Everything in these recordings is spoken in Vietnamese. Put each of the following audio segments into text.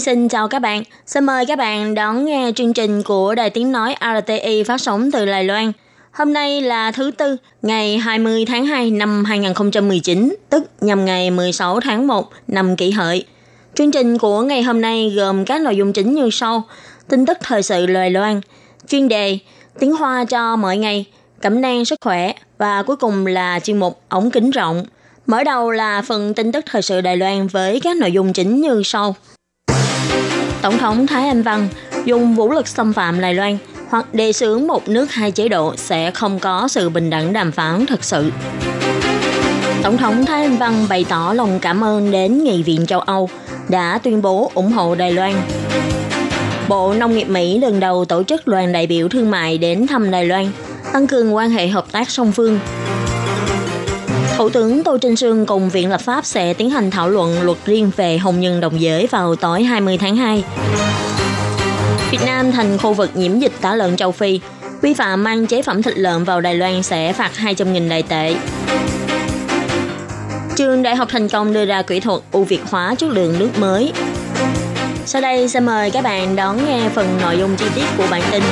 Nhi xin chào các bạn. Xin mời các bạn đón nghe chương trình của Đài Tiếng Nói RTI phát sóng từ Đài Loan. Hôm nay là thứ Tư, ngày 20 tháng 2 năm 2019, tức nhằm ngày 16 tháng 1 năm kỷ hợi. Chương trình của ngày hôm nay gồm các nội dung chính như sau. Tin tức thời sự Đài Loan, chuyên đề, tiếng Hoa cho mỗi ngày, cẩm nang sức khỏe và cuối cùng là chuyên mục ống kính rộng. Mở đầu là phần tin tức thời sự Đài Loan với các nội dung chính như sau. Tổng thống Thái Anh Văn dùng vũ lực xâm phạm Đài Loan hoặc đề xướng một nước hai chế độ sẽ không có sự bình đẳng đàm phán thực sự. Tổng thống Thái Anh Văn bày tỏ lòng cảm ơn đến Nghị viện châu Âu đã tuyên bố ủng hộ Đài Loan. Bộ Nông nghiệp Mỹ lần đầu tổ chức đoàn đại biểu thương mại đến thăm Đài Loan, tăng cường quan hệ hợp tác song phương. Thủ tướng Tô Trinh Sương cùng Viện Lập pháp sẽ tiến hành thảo luận luật riêng về hôn nhân đồng giới vào tối 20 tháng 2. Việt Nam thành khu vực nhiễm dịch tả lợn châu Phi, vi phạm mang chế phẩm thịt lợn vào Đài Loan sẽ phạt 200.000 đài tệ. Trường Đại học thành công đưa ra kỹ thuật ưu việt hóa chất lượng nước mới. Sau đây xin mời các bạn đón nghe phần nội dung chi tiết của bản tin.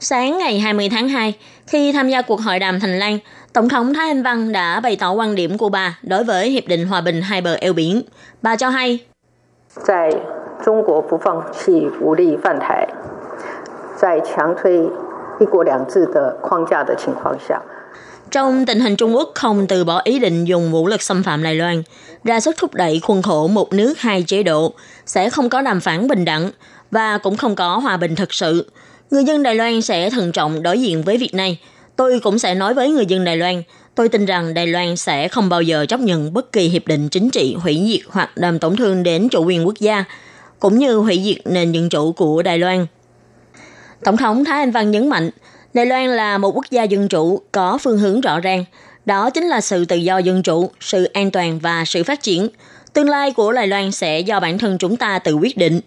Sáng ngày 20 tháng 2, khi tham gia cuộc hội đàm Thành Lan, Tổng thống Thái Anh Văn đã bày tỏ quan điểm của bà đối với Hiệp định Hòa bình hai bờ eo biển. Bà cho hay, 在中国不放弃武力犯台，在强推一国两制的框架的情况下， trong tình hình Trung Quốc không từ bỏ ý định dùng vũ lực xâm phạm Đài Loan, ra sức thúc đẩy khuôn khổ một nước hai chế độ, sẽ không có đàm phán bình đẳng và cũng không có hòa bình thực sự. Người dân Đài Loan sẽ thận trọng đối diện với việc này. Tôi cũng sẽ nói với người dân Đài Loan, tôi tin rằng Đài Loan sẽ không bao giờ chấp nhận bất kỳ hiệp định chính trị hủy diệt hoặc làm tổn thương đến chủ quyền quốc gia, cũng như hủy diệt nền dân chủ của Đài Loan. Tổng thống Thái Anh Văn nhấn mạnh, Đài Loan là một quốc gia dân chủ có phương hướng rõ ràng. Đó chính là sự tự do dân chủ, sự an toàn và sự phát triển. Tương lai của Đài Loan sẽ do bản thân chúng ta tự quyết định.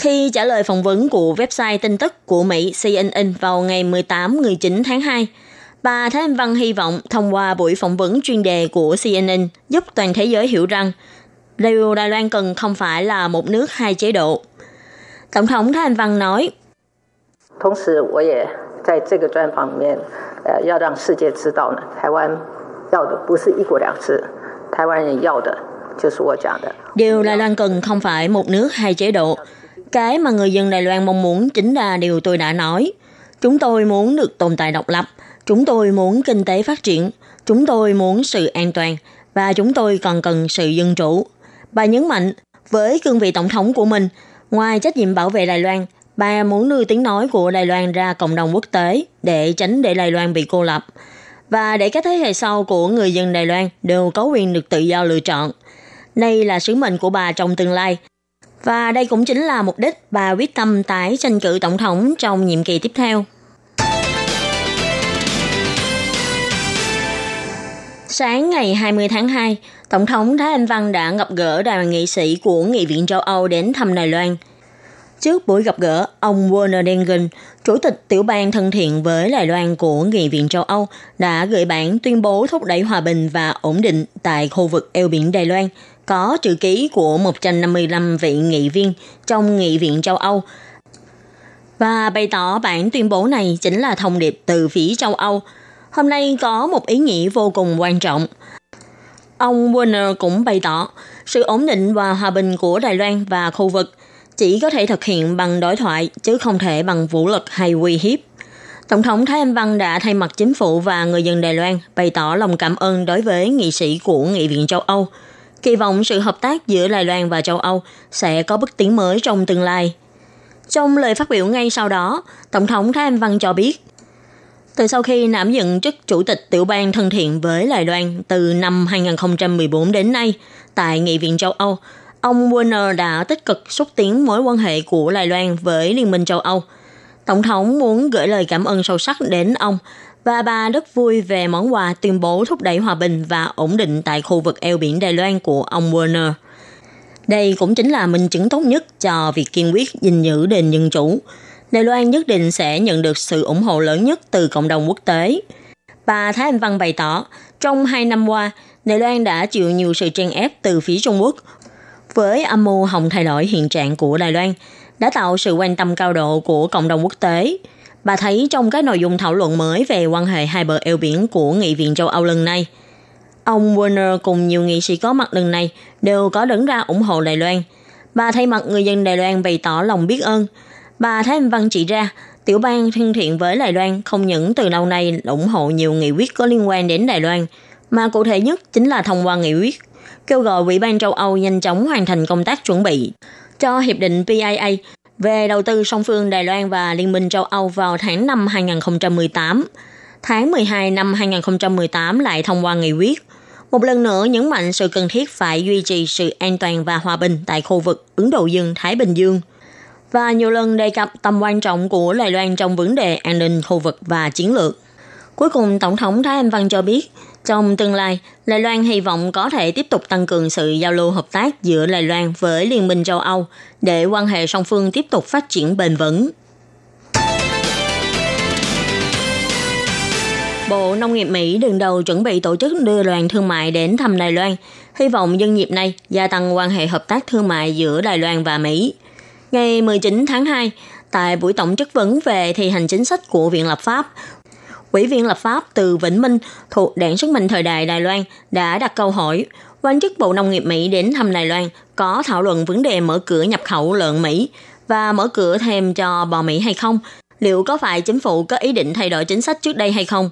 Khi trả lời phỏng vấn của website tin tức của Mỹ CNN vào ngày 18-19 tháng 2, bà Thái Anh Văn hy vọng thông qua buổi phỏng vấn chuyên đề của CNN giúp toàn thế giới hiểu rằng điều Đài Loan cần không phải là một nước hai chế độ. Tổng thống Thái Anh Văn nói, 同时我也在这个专访里面，呃，要让世界知道呢，台湾要的不是一国两制，台湾人要的就是我讲的 Điều Đài Loan cần không phải một nước hai chế độ. cái mà người dân Đài Loan mong muốn chính là điều tôi đã nói. Chúng tôi muốn được tồn tại độc lập. Chúng tôi muốn kinh tế phát triển. Chúng tôi muốn sự an toàn. Và chúng tôi còn cần sự dân chủ. Bà nhấn mạnh, với cương vị tổng thống của mình, ngoài trách nhiệm bảo vệ Đài Loan, bà muốn đưa tiếng nói của Đài Loan ra cộng đồng quốc tế để tránh để Đài Loan bị cô lập và để các thế hệ sau của người dân Đài Loan đều có quyền được tự do lựa chọn. Đây là sứ mệnh của bà trong tương lai. Và đây cũng chính là mục đích bà quyết tâm tái tranh cử tổng thống trong nhiệm kỳ tiếp theo. Sáng ngày 20 tháng 2, Tổng thống Thái Anh Văn đã gặp gỡ đoàn nghị sĩ của Nghị viện châu Âu đến thăm Đài Loan. Trước buổi gặp gỡ, ông Werner Dengen, Chủ tịch tiểu ban thân thiện với Đài Loan của Nghị viện châu Âu, đã gửi bản tuyên bố thúc đẩy hòa bình và ổn định tại khu vực eo biển Đài Loan, có chữ ký của 155 vị nghị viên trong Nghị viện châu Âu. Và bày tỏ bản tuyên bố này chính là thông điệp từ phía châu Âu. Hôm nay có một ý nghĩa vô cùng quan trọng. Ông Werner cũng bày tỏ sự ổn định và hòa bình của Đài Loan và khu vực chỉ có thể thực hiện bằng đối thoại chứ không thể bằng vũ lực hay uy hiếp. Tổng thống Thái Anh Văn đã thay mặt chính phủ và người dân Đài Loan bày tỏ lòng cảm ơn đối với nghị sĩ của Nghị viện châu Âu, kỳ vọng sự hợp tác giữa Đài Loan và châu Âu sẽ có bước tiến mới trong tương lai. Trong lời phát biểu ngay sau đó, Tổng thống Thái Anh Văn cho biết, Từ sau khi đảm nhận chức chủ tịch tiểu ban thân thiện với Đài Loan từ năm 2014 đến nay tại Nghị viện châu Âu, ông Warner đã tích cực xúc tiến mối quan hệ của Đài Loan với Liên minh châu Âu. Tổng thống muốn gửi lời cảm ơn sâu sắc đến ông và bà rất vui về món quà tuyên bố thúc đẩy hòa bình và ổn định tại khu vực eo biển Đài Loan của ông Werner. Đây cũng chính là minh chứng tốt nhất cho việc kiên quyết gìn giữ nền dân chủ. Đài Loan nhất định sẽ nhận được sự ủng hộ lớn nhất từ cộng đồng quốc tế. Bà Thái Anh Văn bày tỏ, trong hai năm qua, Đài Loan đã chịu nhiều sự chen ép từ phía Trung Quốc với âm mưu hòng thay đổi hiện trạng của Đài Loan, đã tạo sự quan tâm cao độ của cộng đồng quốc tế. Bà thấy trong các nội dung thảo luận mới về quan hệ hai bờ eo biển của Nghị viện châu Âu lần này, ông Warner cùng nhiều nghị sĩ có mặt lần này đều có đứng ra ủng hộ Đài Loan. Bà thay mặt người dân Đài Loan bày tỏ lòng biết ơn. Bà Thái Anh Văn chỉ ra, tiểu bang thân thiện với Đài Loan không những từ lâu nay ủng hộ nhiều nghị quyết có liên quan đến Đài Loan, mà cụ thể nhất chính là thông qua nghị quyết kêu gọi Ủy ban châu Âu nhanh chóng hoàn thành công tác chuẩn bị cho Hiệp định PIA về đầu tư song phương Đài Loan và Liên minh châu Âu vào tháng 5 2018. Tháng 12 năm 2018 lại thông qua nghị quyết. Một lần nữa nhấn mạnh sự cần thiết phải duy trì sự an toàn và hòa bình tại khu vực Ấn Độ Dương-Thái Bình Dương và nhiều lần đề cập tầm quan trọng của Đài Loan trong vấn đề an ninh khu vực và chiến lược. Cuối cùng, Tổng thống Thái Anh Văn cho biết, trong tương lai, Đài Loan hy vọng có thể tiếp tục tăng cường sự giao lưu hợp tác giữa Đài Loan với Liên minh châu Âu để quan hệ song phương tiếp tục phát triển bền vững. Bộ Nông nghiệp Mỹ đường đầu chuẩn bị tổ chức đưa đoàn thương mại đến thăm Đài Loan, hy vọng dân dịp này gia tăng quan hệ hợp tác thương mại giữa Đài Loan và Mỹ. Ngày 19 tháng 2, tại buổi tổng chất vấn về thi hành chính sách của Viện Lập pháp, Ủy viên lập pháp từ Vĩnh Minh thuộc Đảng Sức mạnh Thời đại Đài Loan đã đặt câu hỏi quan chức Bộ Nông nghiệp Mỹ đến thăm Đài Loan có thảo luận vấn đề mở cửa nhập khẩu lợn Mỹ và mở cửa thêm cho bò Mỹ hay không? Liệu có phải chính phủ có ý định thay đổi chính sách trước đây hay không?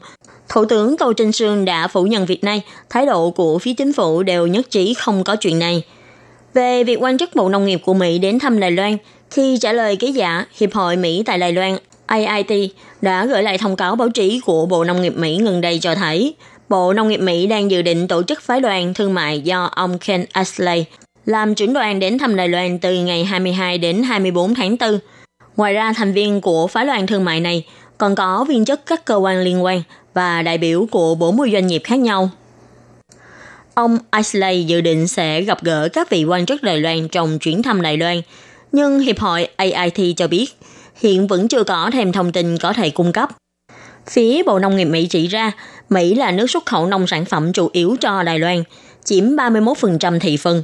Thủ tướng Tô Trinh Sương đã phủ nhận việc này, thái độ của phía chính phủ đều nhất trí không có chuyện này. Về việc quan chức Bộ Nông nghiệp của Mỹ đến thăm Đài Loan, khi trả lời ký giả Hiệp hội Mỹ tại Đài Loan AIT đã gửi lại thông cáo báo chí của Bộ Nông nghiệp Mỹ gần đây cho thấy Bộ Nông nghiệp Mỹ đang dự định tổ chức phái đoàn thương mại do ông Ken Ashley làm trưởng đoàn đến thăm Đài Loan từ ngày 22 đến 24 tháng 4. Ngoài ra, thành viên của phái đoàn thương mại này còn có viên chức các cơ quan liên quan và đại biểu của 40 doanh nghiệp khác nhau. Ông Ashley dự định sẽ gặp gỡ các vị quan chức Đài Loan trong chuyến thăm Đài Loan, nhưng Hiệp hội AIT cho biết hiện vẫn chưa có thêm thông tin có thể cung cấp. Phía Bộ Nông nghiệp Mỹ chỉ ra, Mỹ là nước xuất khẩu nông sản phẩm chủ yếu cho Đài Loan, chiếm 31% thị phần.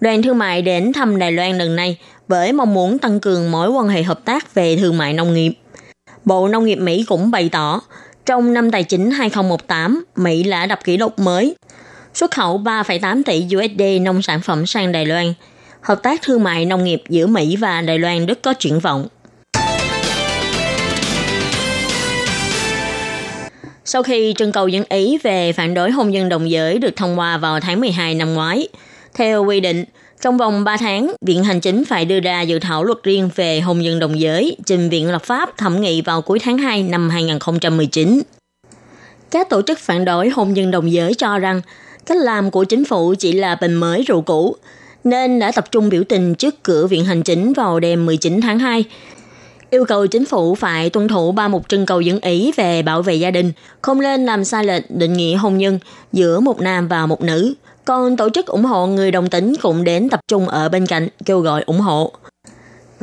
Đoàn thương mại đến thăm Đài Loan lần này với mong muốn tăng cường mối quan hệ hợp tác về thương mại nông nghiệp. Bộ Nông nghiệp Mỹ cũng bày tỏ, trong năm tài chính 2018, Mỹ đã đập kỷ lục mới, xuất khẩu 3,8 tỷ USD nông sản phẩm sang Đài Loan. Hợp tác thương mại nông nghiệp giữa Mỹ và Đài Loan rất có triển vọng. Sau khi trưng cầu dân ý về phản đối hôn nhân đồng giới được thông qua vào tháng 12 năm ngoái, theo quy định, trong vòng 3 tháng, Viện Hành Chính phải đưa ra dự thảo luật riêng về hôn nhân đồng giới trình Viện Lập pháp thẩm nghị vào cuối tháng 2 năm 2019. Các tổ chức phản đối hôn nhân đồng giới cho rằng cách làm của chính phủ chỉ là bình mới rượu cũ, nên đã tập trung biểu tình trước cửa Viện Hành Chính vào đêm 19 tháng 2 yêu cầu chính phủ phải tuân thủ ba mục trưng cầu dân ý về bảo vệ gia đình, không nên làm sai lệch định nghĩa hôn nhân giữa một nam và một nữ. Còn tổ chức ủng hộ người đồng tính cũng đến tập trung ở bên cạnh kêu gọi ủng hộ.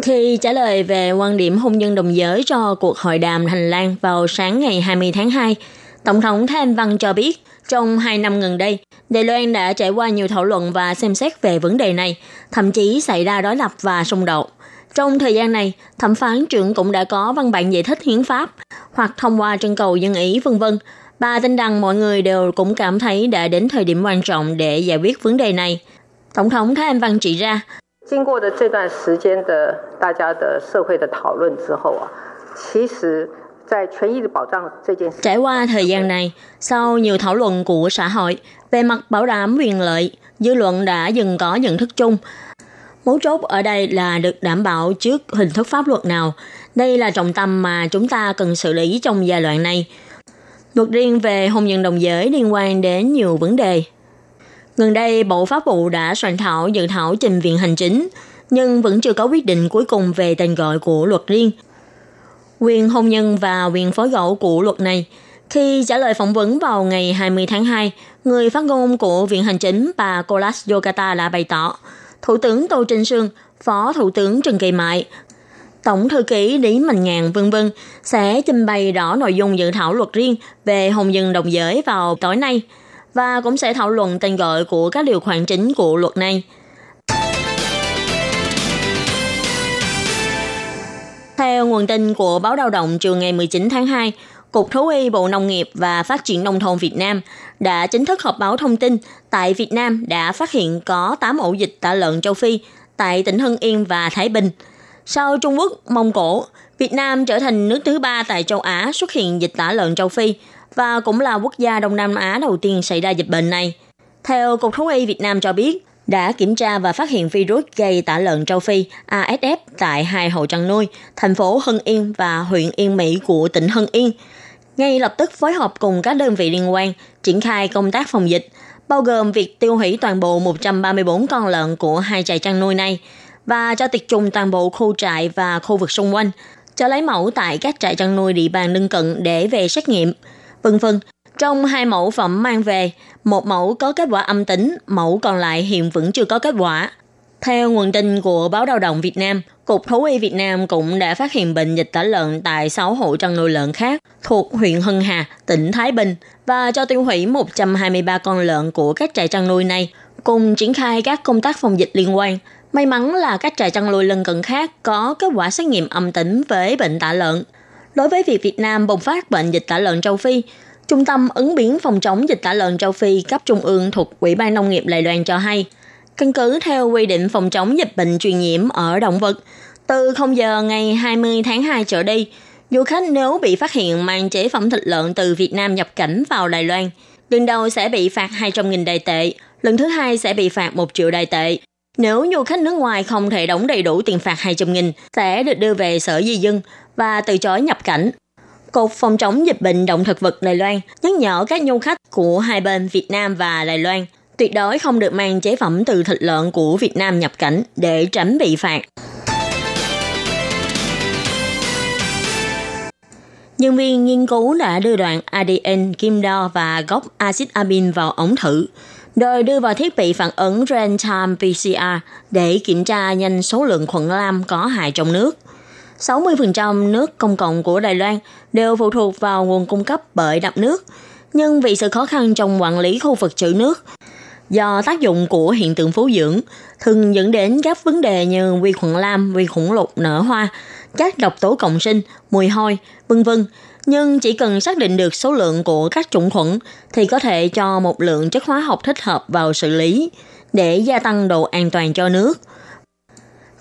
Khi trả lời về quan điểm hôn nhân đồng giới cho cuộc hội đàm hành lang vào sáng ngày 20 tháng 2, Tổng thống Thanh Văn cho biết, trong hai năm gần đây, Đài Loan đã trải qua nhiều thảo luận và xem xét về vấn đề này, thậm chí xảy ra đối lập và xung đột. Trong thời gian này, thẩm phán trưởng cũng đã có văn bản giải thích hiến pháp hoặc thông qua trưng cầu dân ý vân vân. Bà tin rằng mọi người đều cũng cảm thấy đã đến thời điểm quan trọng để giải quyết vấn đề này. Tổng thống Thái Anh Văn chỉ ra, 经过的这段时间的大家的社会的讨论之后啊，其实 Trải qua thời gian này, sau nhiều thảo luận của xã hội về mặt bảo đảm quyền lợi, dư luận đã dừng có nhận thức chung Mấu chốt ở đây là được đảm bảo trước hình thức pháp luật nào. Đây là trọng tâm mà chúng ta cần xử lý trong giai đoạn này. Luật riêng về hôn nhân đồng giới liên quan đến nhiều vấn đề. Gần đây, Bộ Pháp vụ đã soạn thảo dự thảo trình viện hành chính, nhưng vẫn chưa có quyết định cuối cùng về tên gọi của luật riêng. Quyền hôn nhân và quyền phối gẫu của luật này khi trả lời phỏng vấn vào ngày 20 tháng 2, người phát ngôn của Viện Hành Chính bà Colas Yokata đã bày tỏ, Thủ tướng Tô Trinh Sương, Phó Thủ tướng Trần Kỳ Mại, Tổng thư ký Lý Mạnh Ngàn vân vân sẽ trình bày rõ nội dung dự thảo luật riêng về hôn nhân đồng giới vào tối nay và cũng sẽ thảo luận tên gọi của các điều khoản chính của luật này. Theo nguồn tin của báo Đào động chiều ngày 19 tháng 2, Cục Thú y Bộ Nông nghiệp và Phát triển Nông thôn Việt Nam đã chính thức họp báo thông tin tại Việt Nam đã phát hiện có 8 ổ dịch tả lợn châu Phi tại tỉnh Hưng Yên và Thái Bình. Sau Trung Quốc, Mông Cổ, Việt Nam trở thành nước thứ ba tại châu Á xuất hiện dịch tả lợn châu Phi và cũng là quốc gia Đông Nam Á đầu tiên xảy ra dịch bệnh này. Theo Cục Thú y Việt Nam cho biết, đã kiểm tra và phát hiện virus gây tả lợn châu Phi ASF tại hai hộ chăn nuôi, thành phố Hưng Yên và huyện Yên Mỹ của tỉnh Hưng Yên – ngay lập tức phối hợp cùng các đơn vị liên quan triển khai công tác phòng dịch, bao gồm việc tiêu hủy toàn bộ 134 con lợn của hai trại chăn nuôi này và cho tiệt trùng toàn bộ khu trại và khu vực xung quanh, cho lấy mẫu tại các trại chăn nuôi địa bàn lân cận để về xét nghiệm. Vân vân. Trong hai mẫu phẩm mang về, một mẫu có kết quả âm tính, mẫu còn lại hiện vẫn chưa có kết quả. Theo nguồn tin của báo Lao động Việt Nam, Cục Thú y Việt Nam cũng đã phát hiện bệnh dịch tả lợn tại 6 hộ chăn nuôi lợn khác thuộc huyện Hưng Hà, tỉnh Thái Bình và cho tiêu hủy 123 con lợn của các trại chăn nuôi này, cùng triển khai các công tác phòng dịch liên quan. May mắn là các trại chăn nuôi lân cận khác có kết quả xét nghiệm âm tính với bệnh tả lợn. Đối với việc Việt Nam bùng phát bệnh dịch tả lợn châu Phi, Trung tâm ứng biến phòng chống dịch tả lợn châu Phi cấp trung ương thuộc Ủy ban Nông nghiệp Đài Loan cho hay – Căn cứ theo quy định phòng chống dịch bệnh truyền nhiễm ở động vật, từ 0 giờ ngày 20 tháng 2 trở đi, du khách nếu bị phát hiện mang chế phẩm thịt lợn từ Việt Nam nhập cảnh vào Đài Loan, lần đầu sẽ bị phạt 200.000 đài tệ, lần thứ hai sẽ bị phạt 1 triệu đài tệ. Nếu du khách nước ngoài không thể đóng đầy đủ tiền phạt 200.000, sẽ được đưa về sở di dân và từ chối nhập cảnh. Cục phòng chống dịch bệnh động thực vật Đài Loan nhắc nhở các du khách của hai bên Việt Nam và Đài Loan – tuyệt đối không được mang chế phẩm từ thịt lợn của Việt Nam nhập cảnh để tránh bị phạt. Nhân viên nghiên cứu đã đưa đoạn ADN, kim đo và gốc axit amin vào ống thử, rồi đưa vào thiết bị phản ứng real-time PCR để kiểm tra nhanh số lượng khuẩn lam có hại trong nước. 60% nước công cộng của Đài Loan đều phụ thuộc vào nguồn cung cấp bởi đập nước, nhưng vì sự khó khăn trong quản lý khu vực trữ nước do tác dụng của hiện tượng phú dưỡng thường dẫn đến các vấn đề như vi khuẩn lam, vi khuẩn lục nở hoa, các độc tố cộng sinh, mùi hôi, vân vân. Nhưng chỉ cần xác định được số lượng của các chủng khuẩn thì có thể cho một lượng chất hóa học thích hợp vào xử lý để gia tăng độ an toàn cho nước.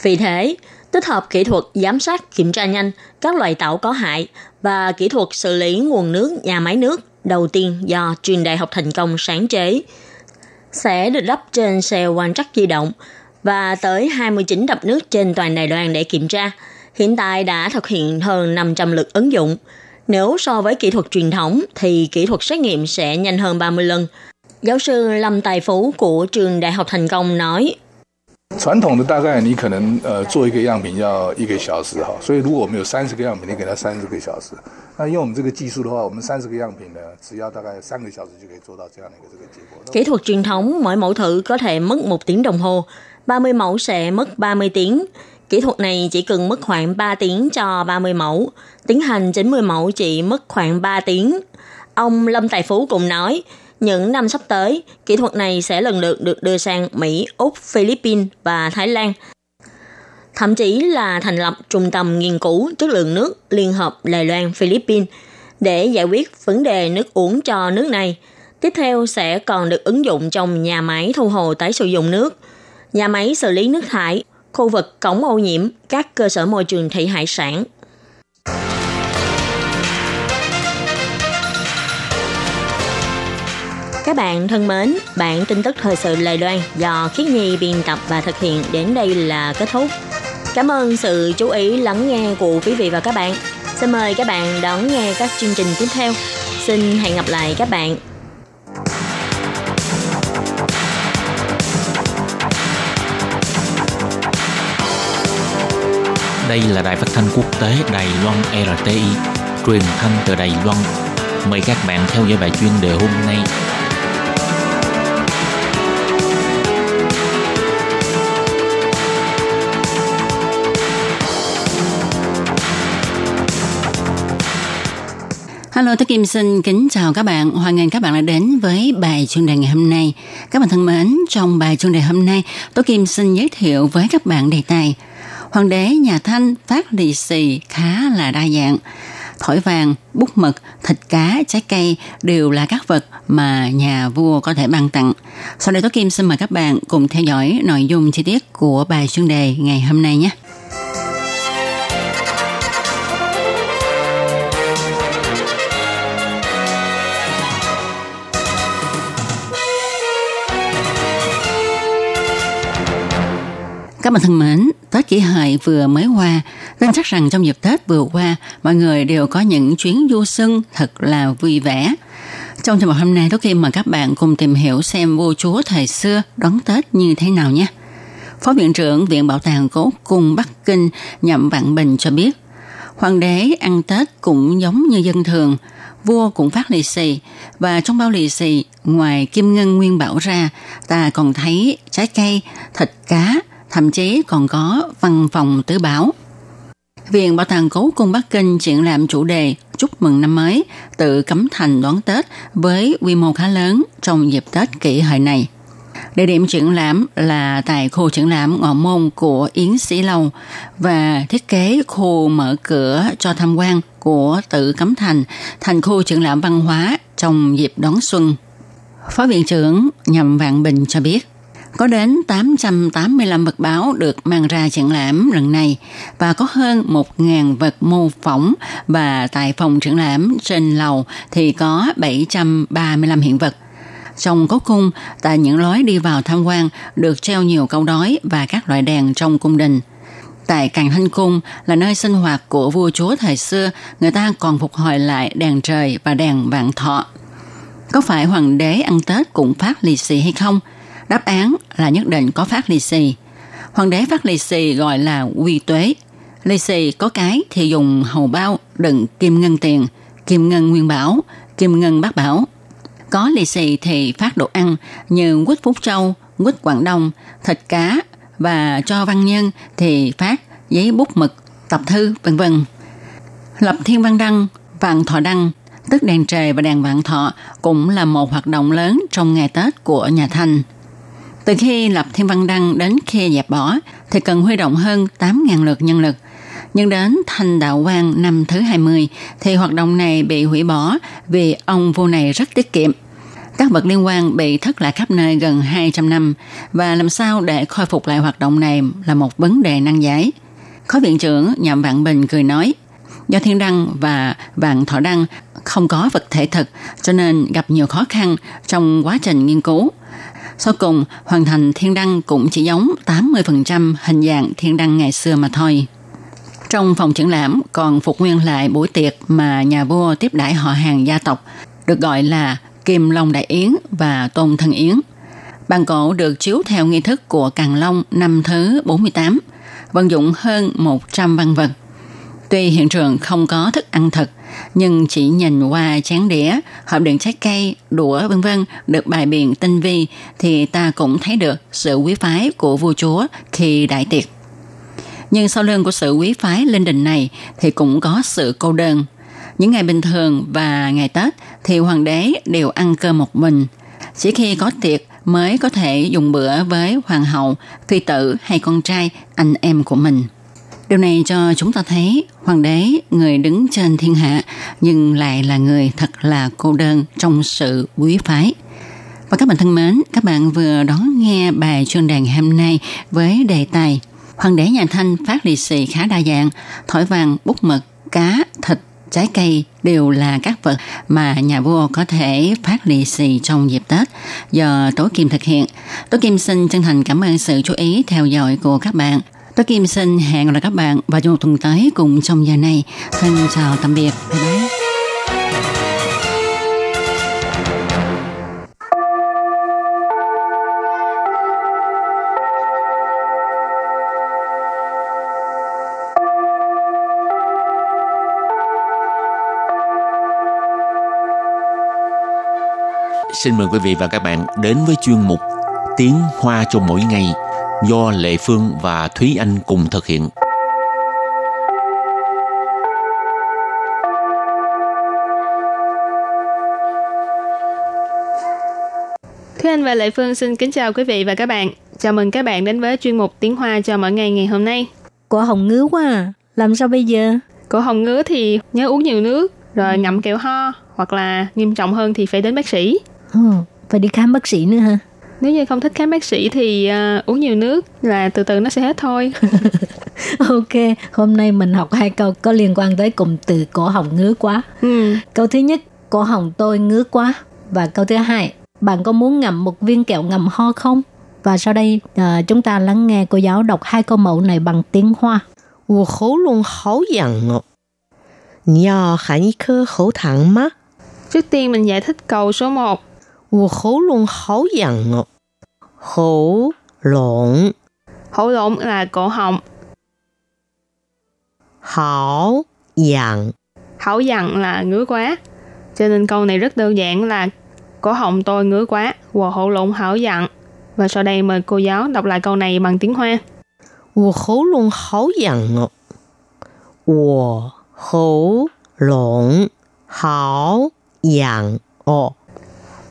Vì thế, tích hợp kỹ thuật giám sát kiểm tra nhanh các loại tảo có hại và kỹ thuật xử lý nguồn nước nhà máy nước đầu tiên do truyền đại học thành công sáng chế sẽ được lắp trên xe quan trắc di động và tới 29 đập nước trên toàn Đài Loan để kiểm tra. Hiện tại đã thực hiện hơn 500 lượt ứng dụng. Nếu so với kỹ thuật truyền thống thì kỹ thuật xét nghiệm sẽ nhanh hơn 30 lần. Giáo sư Lâm Tài Phú của trường Đại học Thành Công nói 传统的大概你可能呃做一个样品要一个小时哈，所以如果我们有三十个样品，你给它三十个小时。那用我们这个技术的话，我们三十个样品呢，只要大概三个小时就可以做到这样的一个这个结果。Kỹ thuật truyền thống mỗi mẫu thử có thể mất một tiếng đồng hồ, 30 mẫu sẽ mất 30 tiếng. Kỹ thuật này chỉ cần mất khoảng 3 tiếng cho 30 mẫu, tiến hành 90 mẫu chỉ mất khoảng 3 tiếng. Ông Lâm Tài Phú cũng nói, những năm sắp tới, kỹ thuật này sẽ lần lượt được đưa sang Mỹ, Úc, Philippines và Thái Lan. Thậm chí là thành lập trung tâm nghiên cứu chất lượng nước Liên hợp Đài Loan Philippines để giải quyết vấn đề nước uống cho nước này. Tiếp theo sẽ còn được ứng dụng trong nhà máy thu hồ tái sử dụng nước, nhà máy xử lý nước thải, khu vực cổng ô nhiễm, các cơ sở môi trường thủy hải sản, Các bạn thân mến, bản tin tức thời sự Lài Loan do Khiết Nhi biên tập và thực hiện đến đây là kết thúc. Cảm ơn sự chú ý lắng nghe của quý vị và các bạn. Xin mời các bạn đón nghe các chương trình tiếp theo. Xin hẹn gặp lại các bạn. Đây là đài phát thanh quốc tế Đài Loan RTI, truyền thanh từ Đài Loan. Mời các bạn theo dõi bài chuyên đề hôm nay. Hello, Thế Kim xin kính chào các bạn. Hoan nghênh các bạn đã đến với bài chuyên đề ngày hôm nay. Các bạn thân mến, trong bài chuyên đề hôm nay, Tố Kim xin giới thiệu với các bạn đề tài Hoàng đế nhà Thanh phát lì xì khá là đa dạng. Thỏi vàng, bút mực, thịt cá, trái cây đều là các vật mà nhà vua có thể ban tặng. Sau đây Tố Kim xin mời các bạn cùng theo dõi nội dung chi tiết của bài chuyên đề ngày hôm nay nhé. Các bạn thân mến, Tết kỷ hợi vừa mới qua, tin chắc rằng trong dịp Tết vừa qua, mọi người đều có những chuyến du xuân thật là vui vẻ. Trong trường trình hôm nay, tôi Kim mời các bạn cùng tìm hiểu xem vua chúa thời xưa đón Tết như thế nào nhé. Phó Viện trưởng Viện Bảo tàng Cố Cung Bắc Kinh Nhậm Vạn Bình cho biết, Hoàng đế ăn Tết cũng giống như dân thường, vua cũng phát lì xì và trong bao lì xì ngoài kim ngân nguyên bảo ra ta còn thấy trái cây, thịt cá, thậm chí còn có văn phòng tứ bảo. Viện Bảo tàng Cố Cung Bắc Kinh triển lãm chủ đề chúc mừng năm mới tự cấm thành đón Tết với quy mô khá lớn trong dịp Tết kỷ hợi này. Địa điểm triển lãm là tại khu triển lãm ngọ môn của Yến Sĩ Lâu và thiết kế khu mở cửa cho tham quan của tự cấm thành thành khu triển lãm văn hóa trong dịp đón xuân. Phó viện trưởng Nhậm Vạn Bình cho biết, có đến 885 vật báo được mang ra triển lãm lần này và có hơn 1.000 vật mô phỏng và tại phòng triển lãm trên lầu thì có 735 hiện vật. Trong cố cung, tại những lối đi vào tham quan được treo nhiều câu đói và các loại đèn trong cung đình. Tại Càng Thanh Cung là nơi sinh hoạt của vua chúa thời xưa, người ta còn phục hồi lại đèn trời và đèn vạn thọ. Có phải hoàng đế ăn Tết cũng phát lì xì hay không? Đáp án là nhất định có phát lì xì. Hoàng đế phát lì xì gọi là quy tuế. Lì xì có cái thì dùng hầu bao đựng kim ngân tiền, kim ngân nguyên bảo, kim ngân bát bảo. Có lì xì thì phát đồ ăn như quýt Phúc Châu, quýt Quảng Đông, thịt cá và cho văn nhân thì phát giấy bút mực, tập thư, vân vân. Lập thiên văn đăng, vạn thọ đăng, tức đèn trời và đèn vạn thọ cũng là một hoạt động lớn trong ngày Tết của nhà Thanh. Từ khi lập Thiên Văn Đăng đến khi dẹp bỏ thì cần huy động hơn 8.000 lượt nhân lực. Nhưng đến thành đạo quan năm thứ 20 thì hoạt động này bị hủy bỏ vì ông vua này rất tiết kiệm. Các vật liên quan bị thất lạc khắp nơi gần 200 năm và làm sao để khôi phục lại hoạt động này là một vấn đề nan giải. Khó viện trưởng Nhậm Vạn Bình cười nói, do Thiên Đăng và Vạn Thọ Đăng không có vật thể thực cho nên gặp nhiều khó khăn trong quá trình nghiên cứu. Sau cùng, hoàn thành thiên đăng cũng chỉ giống 80% hình dạng thiên đăng ngày xưa mà thôi. Trong phòng triển lãm còn phục nguyên lại buổi tiệc mà nhà vua tiếp đãi họ hàng gia tộc, được gọi là Kim Long Đại Yến và Tôn Thân Yến. Bàn cổ được chiếu theo nghi thức của Càng Long năm thứ 48, vận dụng hơn 100 văn vật. Tuy hiện trường không có thức ăn thật, nhưng chỉ nhìn qua chén đĩa, hộp đựng trái cây, đũa vân vân được bài biện tinh vi thì ta cũng thấy được sự quý phái của vua chúa khi đại tiệc. Nhưng sau lưng của sự quý phái linh đình này thì cũng có sự cô đơn. Những ngày bình thường và ngày Tết thì hoàng đế đều ăn cơm một mình. Chỉ khi có tiệc mới có thể dùng bữa với hoàng hậu, phi tử hay con trai, anh em của mình. Điều này cho chúng ta thấy hoàng đế, người đứng trên thiên hạ, nhưng lại là người thật là cô đơn trong sự quý phái. Và các bạn thân mến, các bạn vừa đón nghe bài chuyên đàn hôm nay với đề tài Hoàng đế nhà Thanh phát lì xì khá đa dạng, thỏi vàng, bút mực, cá, thịt, trái cây đều là các vật mà nhà vua có thể phát lì xì trong dịp Tết do Tố Kim thực hiện. Tố Kim xin chân thành cảm ơn sự chú ý theo dõi của các bạn. Tôi Kim xin hẹn gặp lại các bạn vào trong một tuần tới cùng trong giờ này. Xin chào tạm biệt. Bye bye. Xin mời quý vị và các bạn đến với chuyên mục Tiếng Hoa cho mỗi ngày do Lệ Phương và Thúy Anh cùng thực hiện. Thúy Anh và Lệ Phương xin kính chào quý vị và các bạn. Chào mừng các bạn đến với chuyên mục Tiếng Hoa cho mỗi ngày ngày hôm nay. Cổ hồng ngứa quá à. Làm sao bây giờ? Cổ hồng ngứa thì nhớ uống nhiều nước, rồi ngậm kẹo ho, hoặc là nghiêm trọng hơn thì phải đến bác sĩ. Ừ, phải đi khám bác sĩ nữa hả? Nếu như không thích khám bác sĩ thì uh, uống nhiều nước là từ từ nó sẽ hết thôi. ok, hôm nay mình học hai câu có liên quan tới cụm từ cổ họng ngứa quá. Ừ. Câu thứ nhất, cổ họng tôi ngứa quá. Và câu thứ hai, bạn có muốn ngậm một viên kẹo ngậm ho không? Và sau đây uh, chúng ta lắng nghe cô giáo đọc hai câu mẫu này bằng tiếng Hoa. 我喉咙好痒哦，你要含一颗喉糖吗？ Trước tiên mình giải thích câu số 1. 我喉咙好痒哦， 喉咙 Hổ lộn là cổ họng, 好痒， hảo dặn là ngứa quá. Cho nên câu này rất đơn giản là cổ họng tôi ngứa quá, và hổ lộn hảo dặn. Và sau đây mời cô giáo đọc lại câu này bằng tiếng Hoa. 我喉咙好痒哦，我喉咙好痒哦。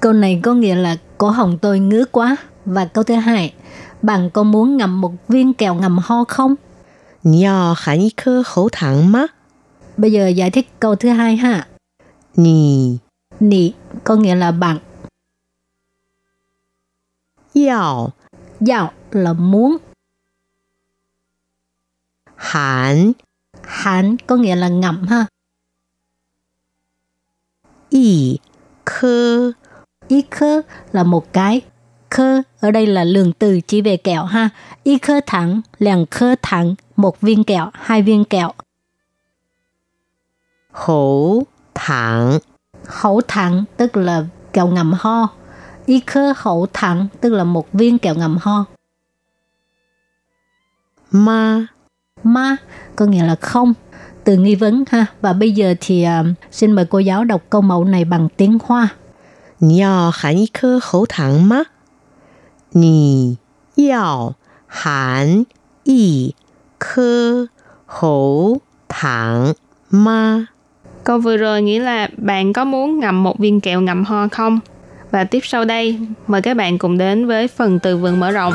Câu này có nghĩa là cổ họng tôi ngứa quá. Và câu thứ hai, bạn có muốn ngậm một viên kẹo ngầm ho không? Nhờ hẳn cơ khẩu thẳng má. Bây giờ giải thích câu thứ hai ha. Nì. Nì có nghĩa là bạn. Yào. Yào là muốn. Hẳn. Hẳn có nghĩa là ngậm ha. Y. Khơ. Y khơ là một cái Khơ ở đây là lượng từ chỉ về kẹo ha. Y khơ thẳng, làng khơ thẳng, một viên kẹo, hai viên kẹo. 喉糖 Hậu thẳng tức là kẹo ngậm ho. Y khơ hậu thẳng tức là một viên kẹo ngậm ho. 吗？ Ma có nghĩa là không. Từ nghi vấn ha. Và bây giờ thì à, xin mời cô giáo đọc câu mẫu này bằng tiếng Hoa. 你要含一颗喉糖吗？ 你要含一颗喉糖吗？ Câu vừa rồi nghĩa là bạn có muốn ngậm một viên kẹo ngậm ho không? Và tiếp sau đây, mời các bạn cùng đến với phần từ vựng mở rộng.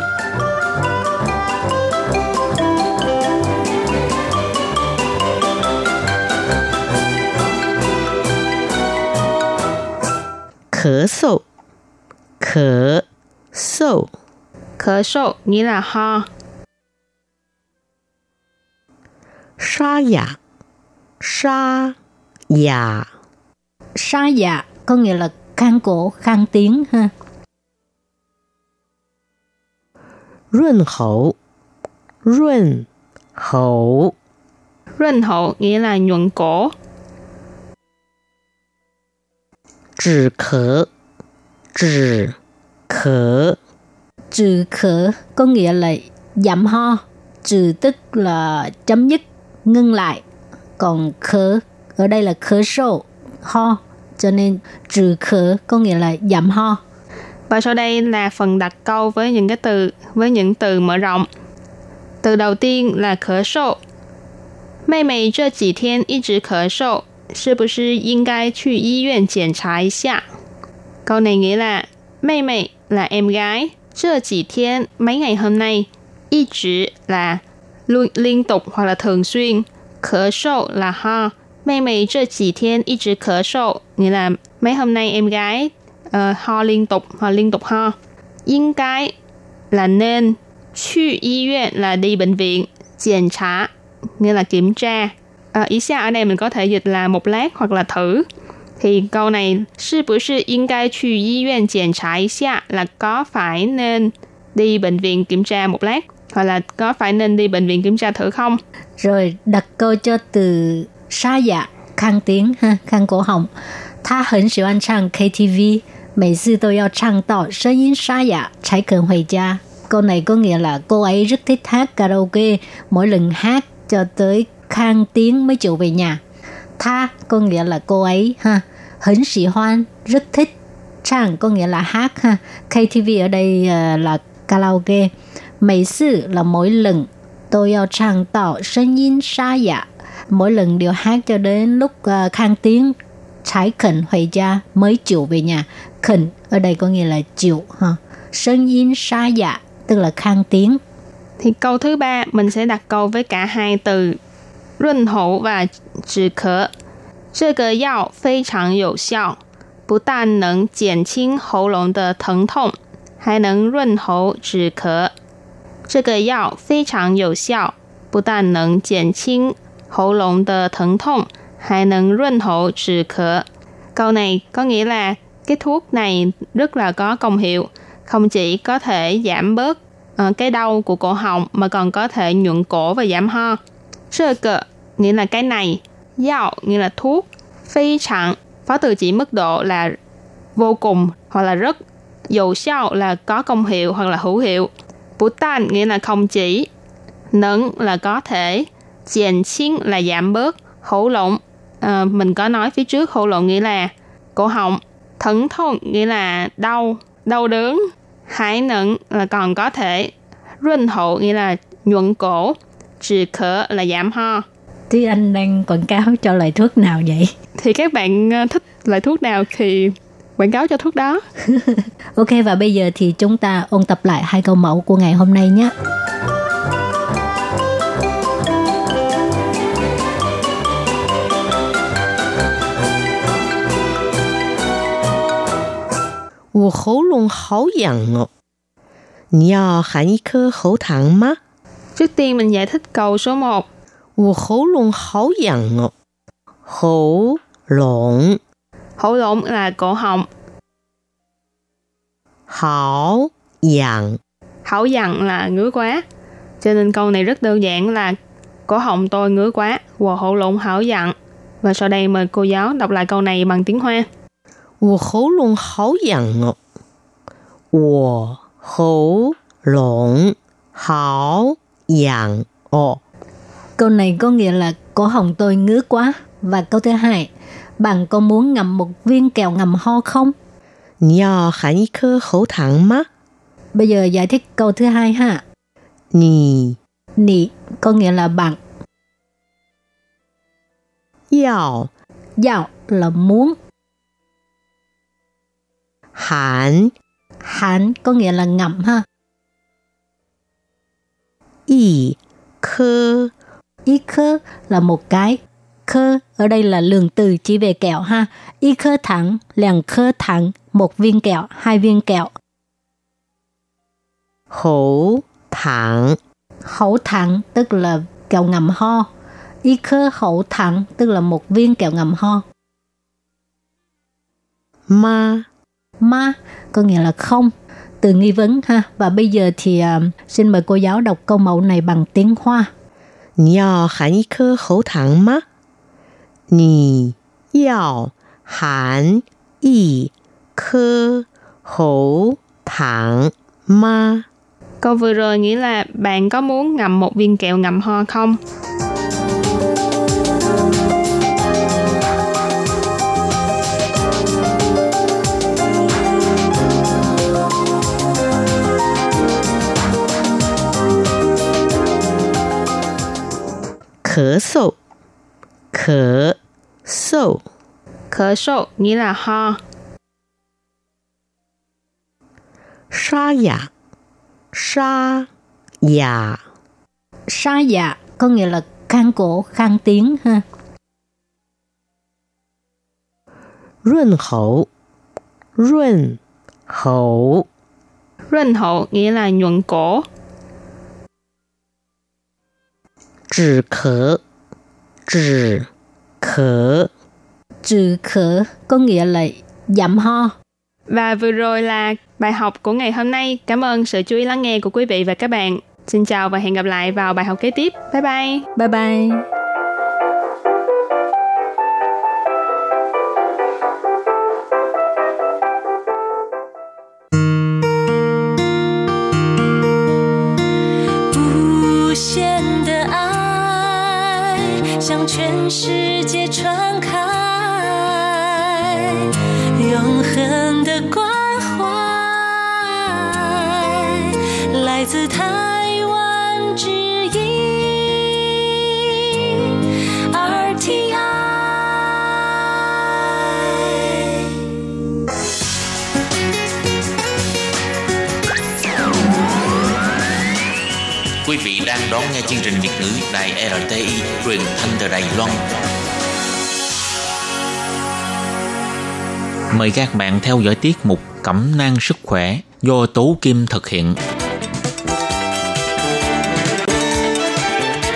咳嗽，咳 sầu khờ sâu nghĩa là ho có nghĩa là khang cổ khang tiếng ha Ruân nghĩa là nhuận cổ Chỉ 咳， Trừ khở có nghĩa là giảm ho. Trừ tức là chấm dứt, ngưng lại. Còn khở ở đây là khở sổ, ho. Cho nên trừ khở có nghĩa là giảm ho. Và sau đây là phần đặt câu với những cái từ với những từ mở rộng. Từ đầu tiên là khở sổ. 妹妹这几天一直咳嗽，是不是应该去医院检查一下？Câu này nghĩa là mây mây là em gái, 这几天 mấy ngày hôm nay, 一直 là luôn liên tục hoặc là thường xuyên, 咳嗽 là ho. Mây mây 这几天一直咳嗽 nghĩa là mấy hôm nay em gái ờ, ho liên tục hoặc liên tục ho. 应该 là nên, 去医院 là đi bệnh viện, 检查 nghĩa là kiểm tra. À, ý xa ở đây mình có thể dịch là một lát hoặc là thử. Thì câu này, 是不是应该去医院检查一下 là có phải nên đi bệnh viện kiểm tra một lát hoặc là có phải nên đi bệnh viện kiểm tra thử không? Rồi đặt câu cho từ sa dạ, khang tiếng ha, khang cổ họng. 他很喜欢唱 KTV, 每次都要唱到声音沙哑才肯回家. Câu này có nghĩa là cô ấy rất thích hát karaoke, mỗi lần hát cho tới khang tiếng mới chịu về nhà. Tha có nghĩa là cô ấy ha, hấn sĩ hoan, rất thích Trang có nghĩa là hát ha. KTV ở đây uh, là karaoke. Mấy sự là mỗi lần tôi yêu trang tạo声音沙哑. Mỗi lần đều hát cho đến lúc uh, khang tiếng trái khẩn hồi gia mới chịu về nhà. Khẩn ở đây có nghĩa là chịu ha. Sân yên sa dạ tức là khang tiếng. Thì câu thứ ba mình sẽ đặt câu với cả hai từ 润喉và 止咳。这个药非常有效，不但能减轻喉咙的疼痛，还能润喉止咳。这个药非常有效，不但能减轻喉咙的疼痛，还能润喉止咳. Câu này có nghĩa là cái thuốc này rất là có công hiệu, không chỉ có thể giảm bớt uh, cái đau của cổ họng mà còn có thể nhuận cổ và giảm ho. Sơ nghĩa là cái này, dạo nghĩa là thuốc, phi trạng phó từ chỉ mức độ là vô cùng hoặc là rất, dầu sao là có công hiệu hoặc là hữu hiệu. Bù tan nghĩa là không chỉ, nâng là có thể, chèn chiên là giảm bớt, hổ lộn。À, mình có nói phía trước hổ lộn nghĩa là cổ họng, thẫn thôn nghĩa là đau, đau đớn, hải nẫn là còn có thể, rinh hậu nghĩa là nhuận cổ, trừ khở là giảm ho. Thì anh đang quảng cáo cho loại thuốc nào vậy? Thì các bạn ờ, thích loại thuốc nào thì quảng cáo cho thuốc đó. ok và bây giờ thì chúng ta ôn tập lại hai câu mẫu của ngày hôm nay nhé. Wo hổ lông hảo yàng. Nì yào hàn yī kè hổ tàng ma? Trước tiên mình giải thích câu số 1. Wo hổ lộn hảo dặn ngọt. Hổ lộn. Hổ lộn là cổ họng. Hảo dặn. Hảo dặn là ngứa quá. Cho nên câu này rất đơn giản là cổ họng tôi ngứa quá. Wo hổ lộn hảo dặn. Và sau đây mời cô giáo đọc lại câu này bằng tiếng Hoa. Wo hổ lộn hảo dặn ngọt. Wo hổ lộn hảo dạng o Câu này có nghĩa là cổ họng tôi ngứa quá. Và câu thứ hai, bạn có muốn ngậm một viên kẹo ngậm ho không? Nhờ hẳn khơ khẩu thẳng má. Bây giờ giải thích câu thứ hai ha. Nì. Nì có nghĩa là bạn. Yào. Yào là muốn. Hẳn. Hẳn có nghĩa là ngậm ha y khơ. Y khơ là một cái. Khơ ở đây là lượng từ chỉ về kẹo ha. Y khơ thẳng làng khơ thẳng một viên kẹo hai viên kẹo. Hổ thẳng hổ thẳng tức là kẹo ngầm ho. Y khơ hổ thẳng tức là một viên kẹo ngầm ho. Ma. Ma có nghĩa là không từ nghi vấn ha. Và bây giờ thì um, xin mời cô giáo đọc câu mẫu này bằng tiếng Hoa. Nì yào hàn y cơ hấu thẳng ma? Nì yào hàn y cơ hấu thẳng ma? Câu vừa rồi nghĩa là bạn có muốn ngậm một viên kẹo ngậm ho không? Khở sâu, khở sâu, Khở sổ nghĩa là ho.沙哑，沙哑， Sa dạ có nghĩa là khang cổ, khang tiếng ha. 润喉，润喉， Rên hậu nghĩa là nhuận cổ. 止咳，止咳。 Trừ khở có nghĩa là giảm ho. Và vừa rồi là bài học của ngày hôm nay. Cảm ơn sự chú ý lắng nghe của quý vị và các bạn. Xin chào và hẹn gặp lại vào bài học kế tiếp. Bye bye! Bye bye. RTI truyền thanh từ Đài Loan. Mời các bạn theo dõi tiết mục Cẩm nang sức khỏe do Tố Kim thực hiện.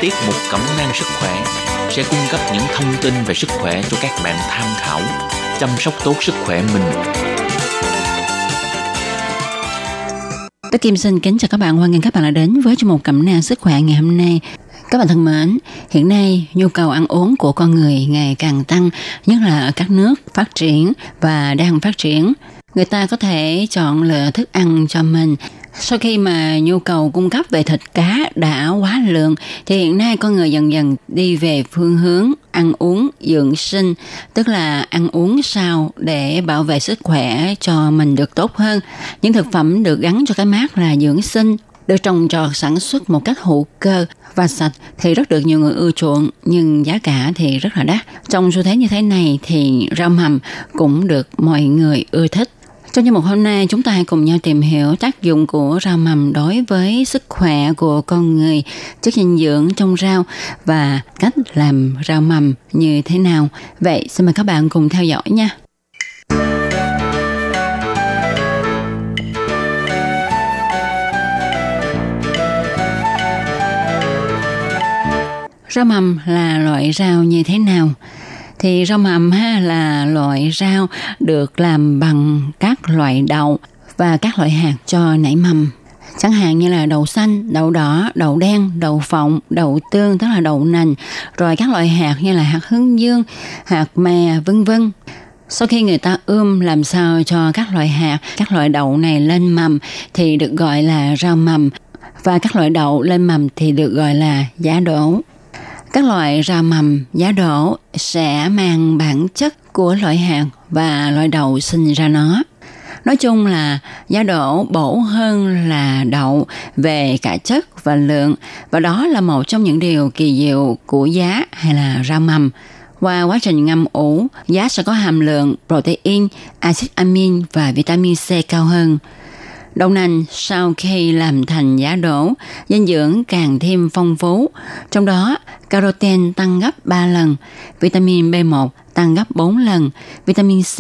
Tiết mục Cẩm nang sức khỏe sẽ cung cấp những thông tin về sức khỏe cho các bạn tham khảo, chăm sóc tốt sức khỏe mình. Tôi Kim xin kính chào các bạn, hoan nghênh các bạn đã đến với chương mục cẩm nang sức khỏe ngày hôm nay. Các bạn thân mến, hiện nay nhu cầu ăn uống của con người ngày càng tăng, nhất là ở các nước phát triển và đang phát triển. Người ta có thể chọn lựa thức ăn cho mình sau khi mà nhu cầu cung cấp về thịt cá đã quá lượng thì hiện nay con người dần dần đi về phương hướng ăn uống dưỡng sinh, tức là ăn uống sao để bảo vệ sức khỏe cho mình được tốt hơn. Những thực phẩm được gắn cho cái mát là dưỡng sinh được trồng trọt sản xuất một cách hữu cơ và sạch thì rất được nhiều người ưa chuộng nhưng giá cả thì rất là đắt. Trong xu thế như thế này thì rau mầm cũng được mọi người ưa thích. Trong chương mục hôm nay, chúng ta hãy cùng nhau tìm hiểu tác dụng của rau mầm đối với sức khỏe của con người, chất dinh dưỡng trong rau và cách làm rau mầm như thế nào. Vậy, xin mời các bạn cùng theo dõi nha. Rau mầm là loại rau như thế nào? thì rau mầm ha là loại rau được làm bằng các loại đậu và các loại hạt cho nảy mầm chẳng hạn như là đậu xanh, đậu đỏ, đậu đen, đậu phộng, đậu tương tức là đậu nành, rồi các loại hạt như là hạt hướng dương, hạt mè vân vân. Sau khi người ta ươm làm sao cho các loại hạt, các loại đậu này lên mầm thì được gọi là rau mầm và các loại đậu lên mầm thì được gọi là giá đỗ. Các loại rau mầm, giá đỗ sẽ mang bản chất của loại hạt và loại đậu sinh ra nó. Nói chung là giá đỗ bổ hơn là đậu về cả chất và lượng và đó là một trong những điều kỳ diệu của giá hay là rau mầm. Qua quá trình ngâm ủ, giá sẽ có hàm lượng protein, axit amin và vitamin C cao hơn. Đậu nành sau khi làm thành giá đỗ, dinh dưỡng càng thêm phong phú. Trong đó, caroten tăng gấp 3 lần, vitamin B1 tăng gấp 4 lần, vitamin C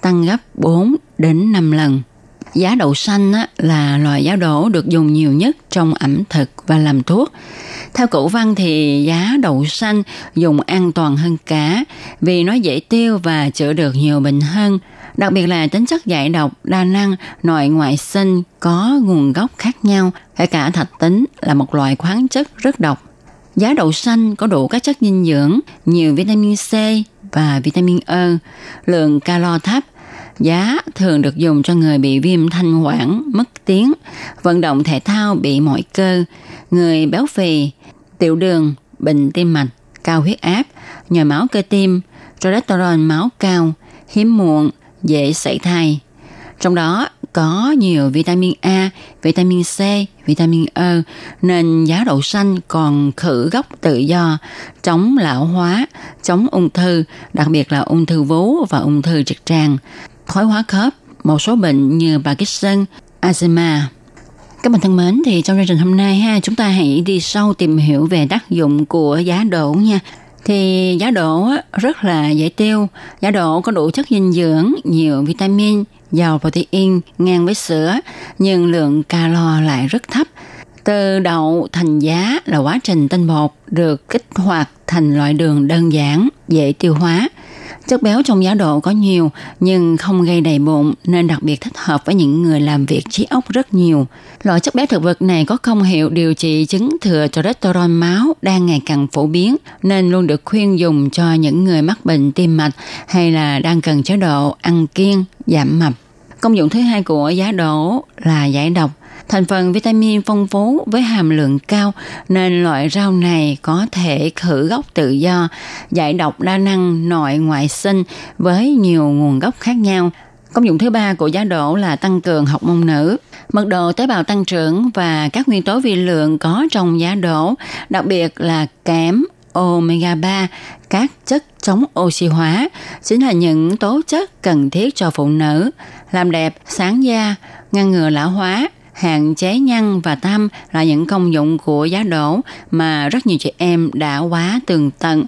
tăng gấp 4 đến 5 lần. Giá đậu xanh là loại giá đỗ được dùng nhiều nhất trong ẩm thực và làm thuốc. Theo cửu văn thì giá đậu xanh dùng an toàn hơn cả vì nó dễ tiêu và chữa được nhiều bệnh hơn – đặc biệt là tính chất giải độc, đa năng, nội ngoại sinh có nguồn gốc khác nhau, kể cả thạch tính là một loại khoáng chất rất độc. Giá đậu xanh có đủ các chất dinh dưỡng, nhiều vitamin C và vitamin E, lượng calo thấp, giá thường được dùng cho người bị viêm thanh quản, mất tiếng, vận động thể thao bị mỏi cơ, người béo phì, tiểu đường, bệnh tim mạch, cao huyết áp, nhồi máu cơ tim, cholesterol máu cao, hiếm muộn, dễ sảy thai. Trong đó có nhiều vitamin A, vitamin C, vitamin E nên giá đậu xanh còn khử gốc tự do, chống lão hóa, chống ung thư, đặc biệt là ung thư vú và ung thư trực tràng, thoái hóa khớp, một số bệnh như Parkinson, Alzheimer. Các bạn thân mến, thì trong chương trình hôm nay ha, chúng ta hãy đi sâu tìm hiểu về tác dụng của giá đỗ nha thì giá đỗ rất là dễ tiêu. Giá đỗ có đủ chất dinh dưỡng, nhiều vitamin, giàu protein ngang với sữa, nhưng lượng calo lại rất thấp. Từ đậu thành giá là quá trình tinh bột được kích hoạt thành loại đường đơn giản, dễ tiêu hóa – Chất béo trong giá độ có nhiều nhưng không gây đầy bụng nên đặc biệt thích hợp với những người làm việc trí óc rất nhiều. Loại chất béo thực vật này có công hiệu điều trị chứng thừa cholesterol máu đang ngày càng phổ biến nên luôn được khuyên dùng cho những người mắc bệnh tim mạch hay là đang cần chế độ ăn kiêng, giảm mập. Công dụng thứ hai của giá đỗ là giải độc Thành phần vitamin phong phú với hàm lượng cao nên loại rau này có thể khử gốc tự do, giải độc đa năng nội ngoại sinh với nhiều nguồn gốc khác nhau. Công dụng thứ ba của giá đỗ là tăng cường học môn nữ. Mật độ tế bào tăng trưởng và các nguyên tố vi lượng có trong giá đỗ, đặc biệt là kẽm, omega 3, các chất chống oxy hóa, chính là những tố chất cần thiết cho phụ nữ, làm đẹp, sáng da, ngăn ngừa lão hóa, hạn chế nhăn và tâm là những công dụng của giá đổ mà rất nhiều chị em đã quá tường tận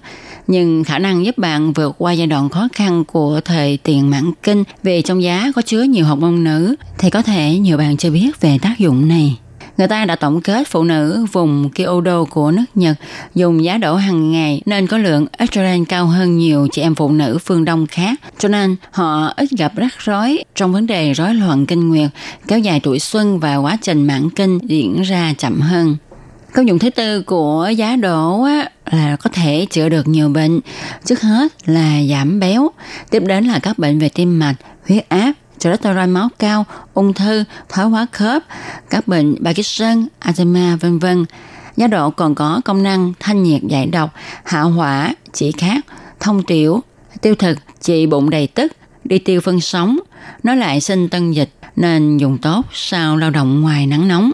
nhưng khả năng giúp bạn vượt qua giai đoạn khó khăn của thời tiền mãn kinh vì trong giá có chứa nhiều học môn nữ thì có thể nhiều bạn chưa biết về tác dụng này. Người ta đã tổng kết phụ nữ vùng Kyoto của nước Nhật dùng giá đỗ hàng ngày nên có lượng estrogen cao hơn nhiều chị em phụ nữ phương Đông khác. Cho nên họ ít gặp rắc rối trong vấn đề rối loạn kinh nguyệt, kéo dài tuổi xuân và quá trình mãn kinh diễn ra chậm hơn. Công dụng thứ tư của giá đỗ á, là có thể chữa được nhiều bệnh. Trước hết là giảm béo, tiếp đến là các bệnh về tim mạch, huyết áp, cholesterol máu cao, ung thư, thoái hóa khớp, các bệnh Parkinson, Alzheimer vân vân. Giá đỗ còn có công năng thanh nhiệt giải độc, hạ hỏa, chỉ khát, thông tiểu, tiêu thực, trị bụng đầy tức, đi tiêu phân sống, nó lại sinh tân dịch nên dùng tốt sau lao động ngoài nắng nóng.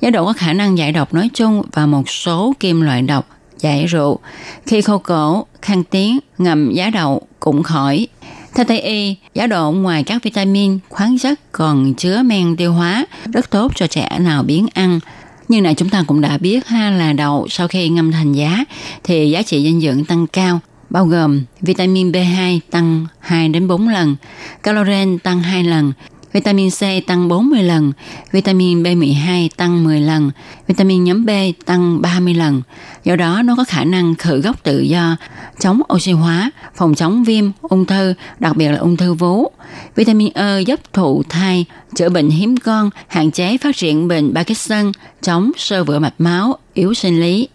Giá đỗ có khả năng giải độc nói chung và một số kim loại độc, giải rượu. Khi khô cổ, khăn tiếng, ngầm giá đậu cũng khỏi. Theo Tây y, giá độ ngoài các vitamin, khoáng chất còn chứa men tiêu hóa, rất tốt cho trẻ nào biến ăn. Nhưng này chúng ta cũng đã biết ha là đậu sau khi ngâm thành giá thì giá trị dinh dưỡng tăng cao, bao gồm vitamin B2 tăng 2 đến 4 lần, caloren tăng 2 lần, Vitamin C tăng 40 lần, vitamin B12 tăng 10 lần, vitamin nhóm B tăng 30 lần. Do đó nó có khả năng khử gốc tự do, chống oxy hóa, phòng chống viêm, ung thư, đặc biệt là ung thư vú. Vitamin E giúp thụ thai, chữa bệnh hiếm con, hạn chế phát triển bệnh Parkinson, chống sơ vữa mạch máu, yếu sinh lý.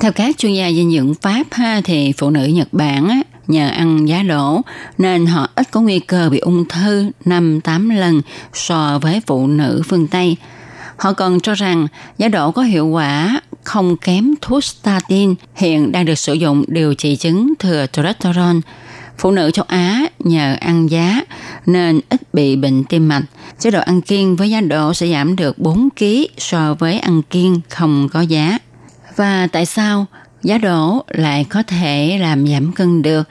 Theo các chuyên gia dinh dưỡng Pháp ha, thì phụ nữ Nhật Bản á, nhờ ăn giá đỗ nên họ ít có nguy cơ bị ung thư 5-8 lần so với phụ nữ phương Tây. Họ còn cho rằng giá đỗ có hiệu quả không kém thuốc statin hiện đang được sử dụng điều trị chứng thừa cholesterol. Phụ nữ châu Á nhờ ăn giá nên ít bị bệnh tim mạch. Chế độ ăn kiêng với giá đỗ sẽ giảm được 4 kg so với ăn kiêng không có giá. Và tại sao giá đỗ lại có thể làm giảm cân được?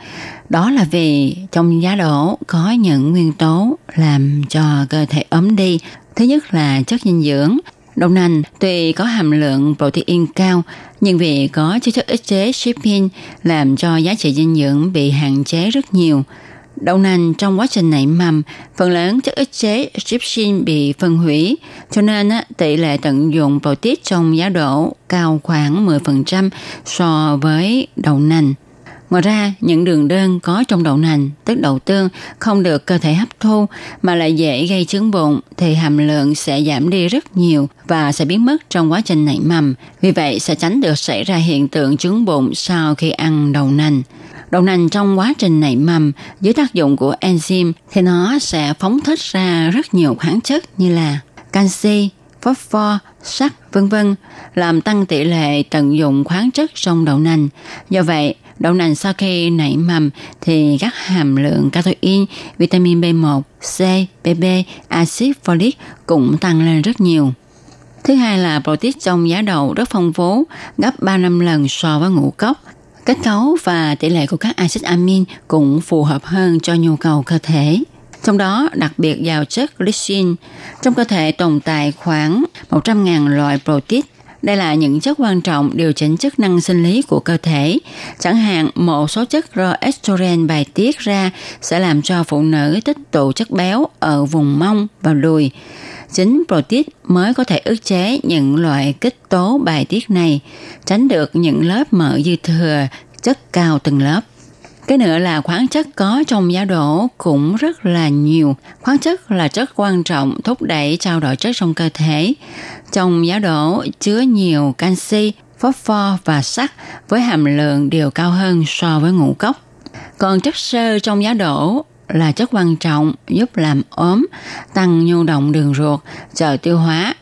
Đó là vì trong giá đỗ có những nguyên tố làm cho cơ thể ấm đi. Thứ nhất là chất dinh dưỡng. Đậu nành tuy có hàm lượng protein cao, nhưng vì có chứa chất ức chế shipping làm cho giá trị dinh dưỡng bị hạn chế rất nhiều. Đậu nành trong quá trình nảy mầm, phần lớn chất ức chế gypsin bị phân hủy, cho nên tỷ lệ tận dụng protein trong giá đỗ cao khoảng 10% so với đậu nành. Ngoài ra, những đường đơn có trong đậu nành, tức đậu tương, không được cơ thể hấp thu mà lại dễ gây chứng bụng thì hàm lượng sẽ giảm đi rất nhiều và sẽ biến mất trong quá trình nảy mầm. Vì vậy sẽ tránh được xảy ra hiện tượng chứng bụng sau khi ăn đậu nành. Đậu nành trong quá trình nảy mầm dưới tác dụng của enzyme thì nó sẽ phóng thích ra rất nhiều khoáng chất như là canxi, phosphor, sắt, vân vân, làm tăng tỷ lệ tận dụng khoáng chất trong đậu nành. Do vậy, đậu nành sau khi nảy mầm thì các hàm lượng catein, vitamin B1, C, BB, axit folic cũng tăng lên rất nhiều. Thứ hai là protein trong giá đậu rất phong phú, gấp 3 năm lần so với ngũ cốc. Kết cấu và tỷ lệ của các axit amin cũng phù hợp hơn cho nhu cầu cơ thể. Trong đó đặc biệt giàu chất glycine. Trong cơ thể tồn tại khoảng 100.000 loại protein. Đây là những chất quan trọng điều chỉnh chức năng sinh lý của cơ thể. Chẳng hạn một số chất do estrogen bài tiết ra sẽ làm cho phụ nữ tích tụ chất béo ở vùng mông và đùi. Chính protein mới có thể ức chế những loại kích tố bài tiết này, tránh được những lớp mỡ dư thừa, chất cao từng lớp. Cái nữa là khoáng chất có trong giá đỗ cũng rất là nhiều. Khoáng chất là chất quan trọng thúc đẩy trao đổi chất trong cơ thể. Trong giá đỗ chứa nhiều canxi, phosphor và sắt với hàm lượng đều cao hơn so với ngũ cốc. Còn chất xơ trong giá đỗ là chất quan trọng giúp làm ốm, tăng nhu động đường ruột, chờ tiêu hóa.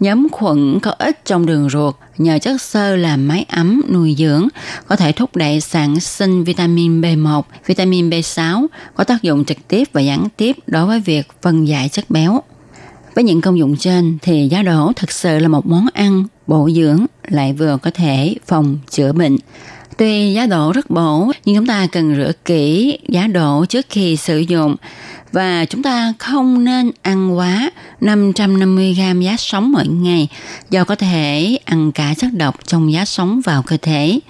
Nhóm khuẩn có ích trong đường ruột nhờ chất xơ làm máy ấm nuôi dưỡng, có thể thúc đẩy sản sinh vitamin B1, vitamin B6, có tác dụng trực tiếp và gián tiếp đối với việc phân giải chất béo. Với những công dụng trên thì giá đỗ thực sự là một món ăn bổ dưỡng lại vừa có thể phòng chữa bệnh. Tuy giá đỗ rất bổ, nhưng chúng ta cần rửa kỹ giá đỗ trước khi sử dụng và chúng ta không nên ăn quá 550 gram giá sống mỗi ngày do có thể ăn cả chất độc trong giá sống vào cơ thể.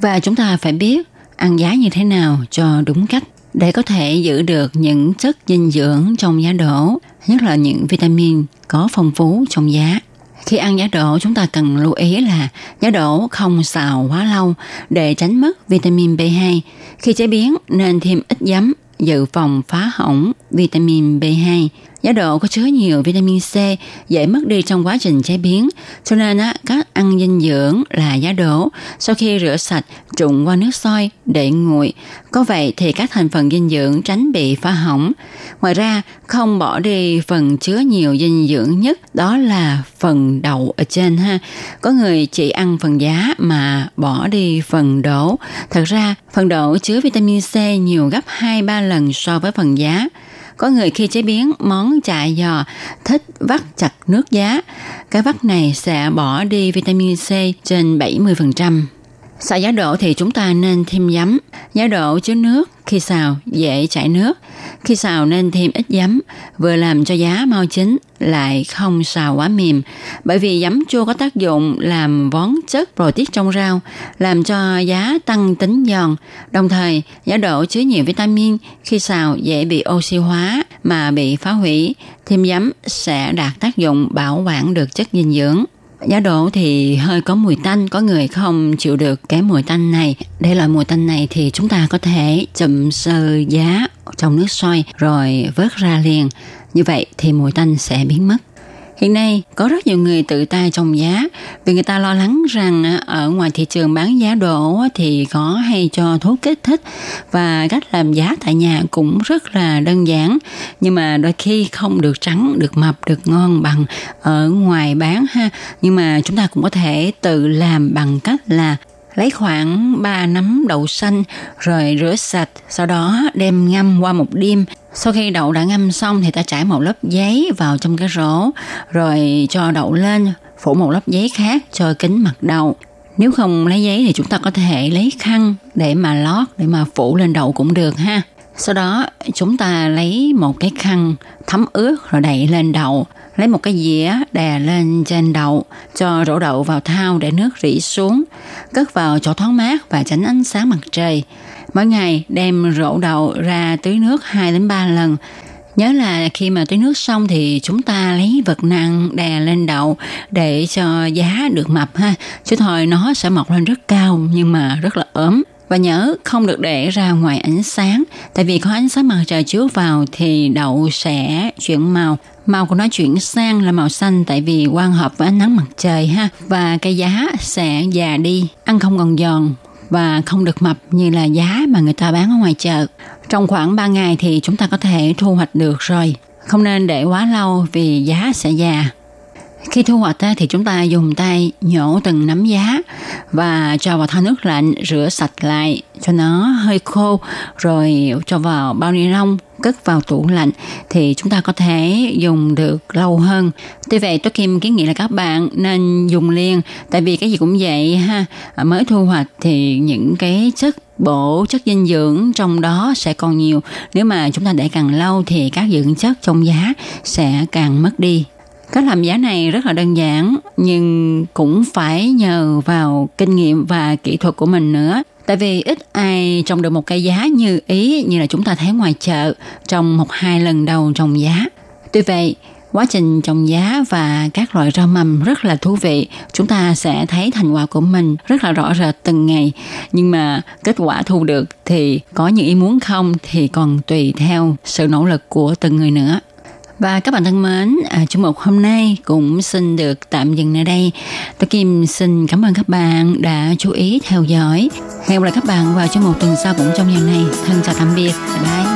Và chúng ta phải biết ăn giá như thế nào cho đúng cách để có thể giữ được những chất dinh dưỡng trong giá đỗ, nhất là những vitamin có phong phú trong giá. Khi ăn giá đỗ, chúng ta cần lưu ý là giá đỗ không xào quá lâu để tránh mất vitamin B2. Khi chế biến nên thêm ít giấm dự phòng phá hỏng vitamin B2. Giá đỗ có chứa nhiều vitamin C dễ mất đi trong quá trình chế biến, cho nên á, các ăn dinh dưỡng là giá đỗ sau khi rửa sạch trụng qua nước sôi để nguội. Có vậy thì các thành phần dinh dưỡng tránh bị phá hỏng. Ngoài ra, không bỏ đi phần chứa nhiều dinh dưỡng nhất đó là phần đậu ở trên ha. Có người chỉ ăn phần giá mà bỏ đi phần đỗ. Thật ra, phần đỗ chứa vitamin C nhiều gấp 2-3 lần so với phần giá. Có người khi chế biến món chả giò thích vắt chặt nước giá. Cái vắt này sẽ bỏ đi vitamin C trên 70%. Xào giá đỗ thì chúng ta nên thêm giấm. Giá đỗ chứa nước, khi xào dễ chảy nước. Khi xào nên thêm ít giấm, vừa làm cho giá mau chín, lại không xào quá mềm. Bởi vì giấm chua có tác dụng làm vón chất protein trong rau, làm cho giá tăng tính giòn. Đồng thời, giá đỗ chứa nhiều vitamin, khi xào dễ bị oxy hóa mà bị phá hủy. Thêm giấm sẽ đạt tác dụng bảo quản được chất dinh dưỡng. Giá đỗ thì hơi có mùi tanh, có người không chịu được cái mùi tanh này. Để loại mùi tanh này thì chúng ta có thể chậm sơ giá trong nước sôi rồi vớt ra liền. Như vậy thì mùi tanh sẽ biến mất. Hiện nay, có rất nhiều người tự tay trồng giá. Vì người ta lo lắng rằng à, ở ngoài thị trường bán giá đỗ thì có hay cho thuốc kích thích và cách làm giá tại nhà cũng rất là đơn giản. Nhưng mà đôi khi không được trắng, được mập, được ngon bằng ở ngoài bán ha. Nhưng mà chúng ta cũng có thể tự làm bằng cách là lấy khoảng 3 nắm đậu xanh rồi rửa sạch, sau đó đem ngâm qua một đêm. Sau khi đậu đã ngâm xong thì ta trải một lớp giấy vào trong cái rổ, rồi cho đậu lên, phủ một lớp giấy khác cho kính mặt đậu. Nếu không lấy giấy thì chúng ta có thể lấy khăn để mà lót, để mà phủ lên đậu cũng được ha. Sau đó chúng ta lấy một cái khăn thấm ướt rồi đậy lên đậu lấy một cái dĩa đè lên trên đậu, cho rổ đậu vào thau để nước rỉ xuống, cất vào chỗ thoáng mát và tránh ánh sáng mặt trời. Mỗi ngày đem rổ đậu ra tưới nước 2 đến 3 lần. Nhớ là khi mà tưới nước xong thì chúng ta lấy vật nặng đè lên đậu để cho giá được mập ha. Chứ thôi nó sẽ mọc lên rất cao nhưng mà rất là ốm. Và nhớ không được để ra ngoài ánh sáng, tại vì có ánh sáng mặt trời chiếu vào thì đậu sẽ chuyển màu. Màu của nó chuyển sang là màu xanh tại vì quan hợp với ánh nắng mặt trời ha. Và cây giá sẽ già đi, ăn không còn giòn và không được mập như là giá mà người ta bán ở ngoài chợ. Trong khoảng 3 ngày thì chúng ta có thể thu hoạch được rồi. Không nên để quá lâu vì giá sẽ già. Khi thu hoạch thì chúng ta dùng tay nhổ từng nắm giá và cho vào thau nước lạnh, rửa sạch lại cho nó hơi khô, rồi cho vào bao ni lông, cất vào tủ lạnh thì chúng ta có thể dùng được lâu hơn. Tuy vậy, tôi Kim kiến nghị là các bạn nên dùng liền, tại vì cái gì cũng vậy ha. À, mới thu hoạch thì những cái chất bổ, chất dinh dưỡng trong đó sẽ còn nhiều. Nếu mà chúng ta để càng lâu thì các dưỡng chất trong giá sẽ càng mất đi. Cách làm giá này rất là đơn giản nhưng cũng phải nhờ vào kinh nghiệm và kỹ thuật của mình nữa. Tại vì ít ai trồng được một cây giá như ý như là chúng ta thấy ngoài chợ trong một hai lần đầu trồng giá. Tuy vậy, quá trình trồng giá và các loại rau mầm rất là thú vị. Chúng ta sẽ thấy thành quả của mình rất là rõ rệt từng ngày. Nhưng mà kết quả thu được thì có những ý muốn không thì còn tùy theo sự nỗ lực của từng người nữa. Và các bạn thân mến, à, chương mục hôm nay cũng xin được tạm dừng nơi đây. Tôi Kim xin cảm ơn các bạn đã chú ý theo dõi. Hẹn gặp lại các bạn vào chương mục tuần sau cũng trong giờ này. Thân chào tạm biệt. Bye bye.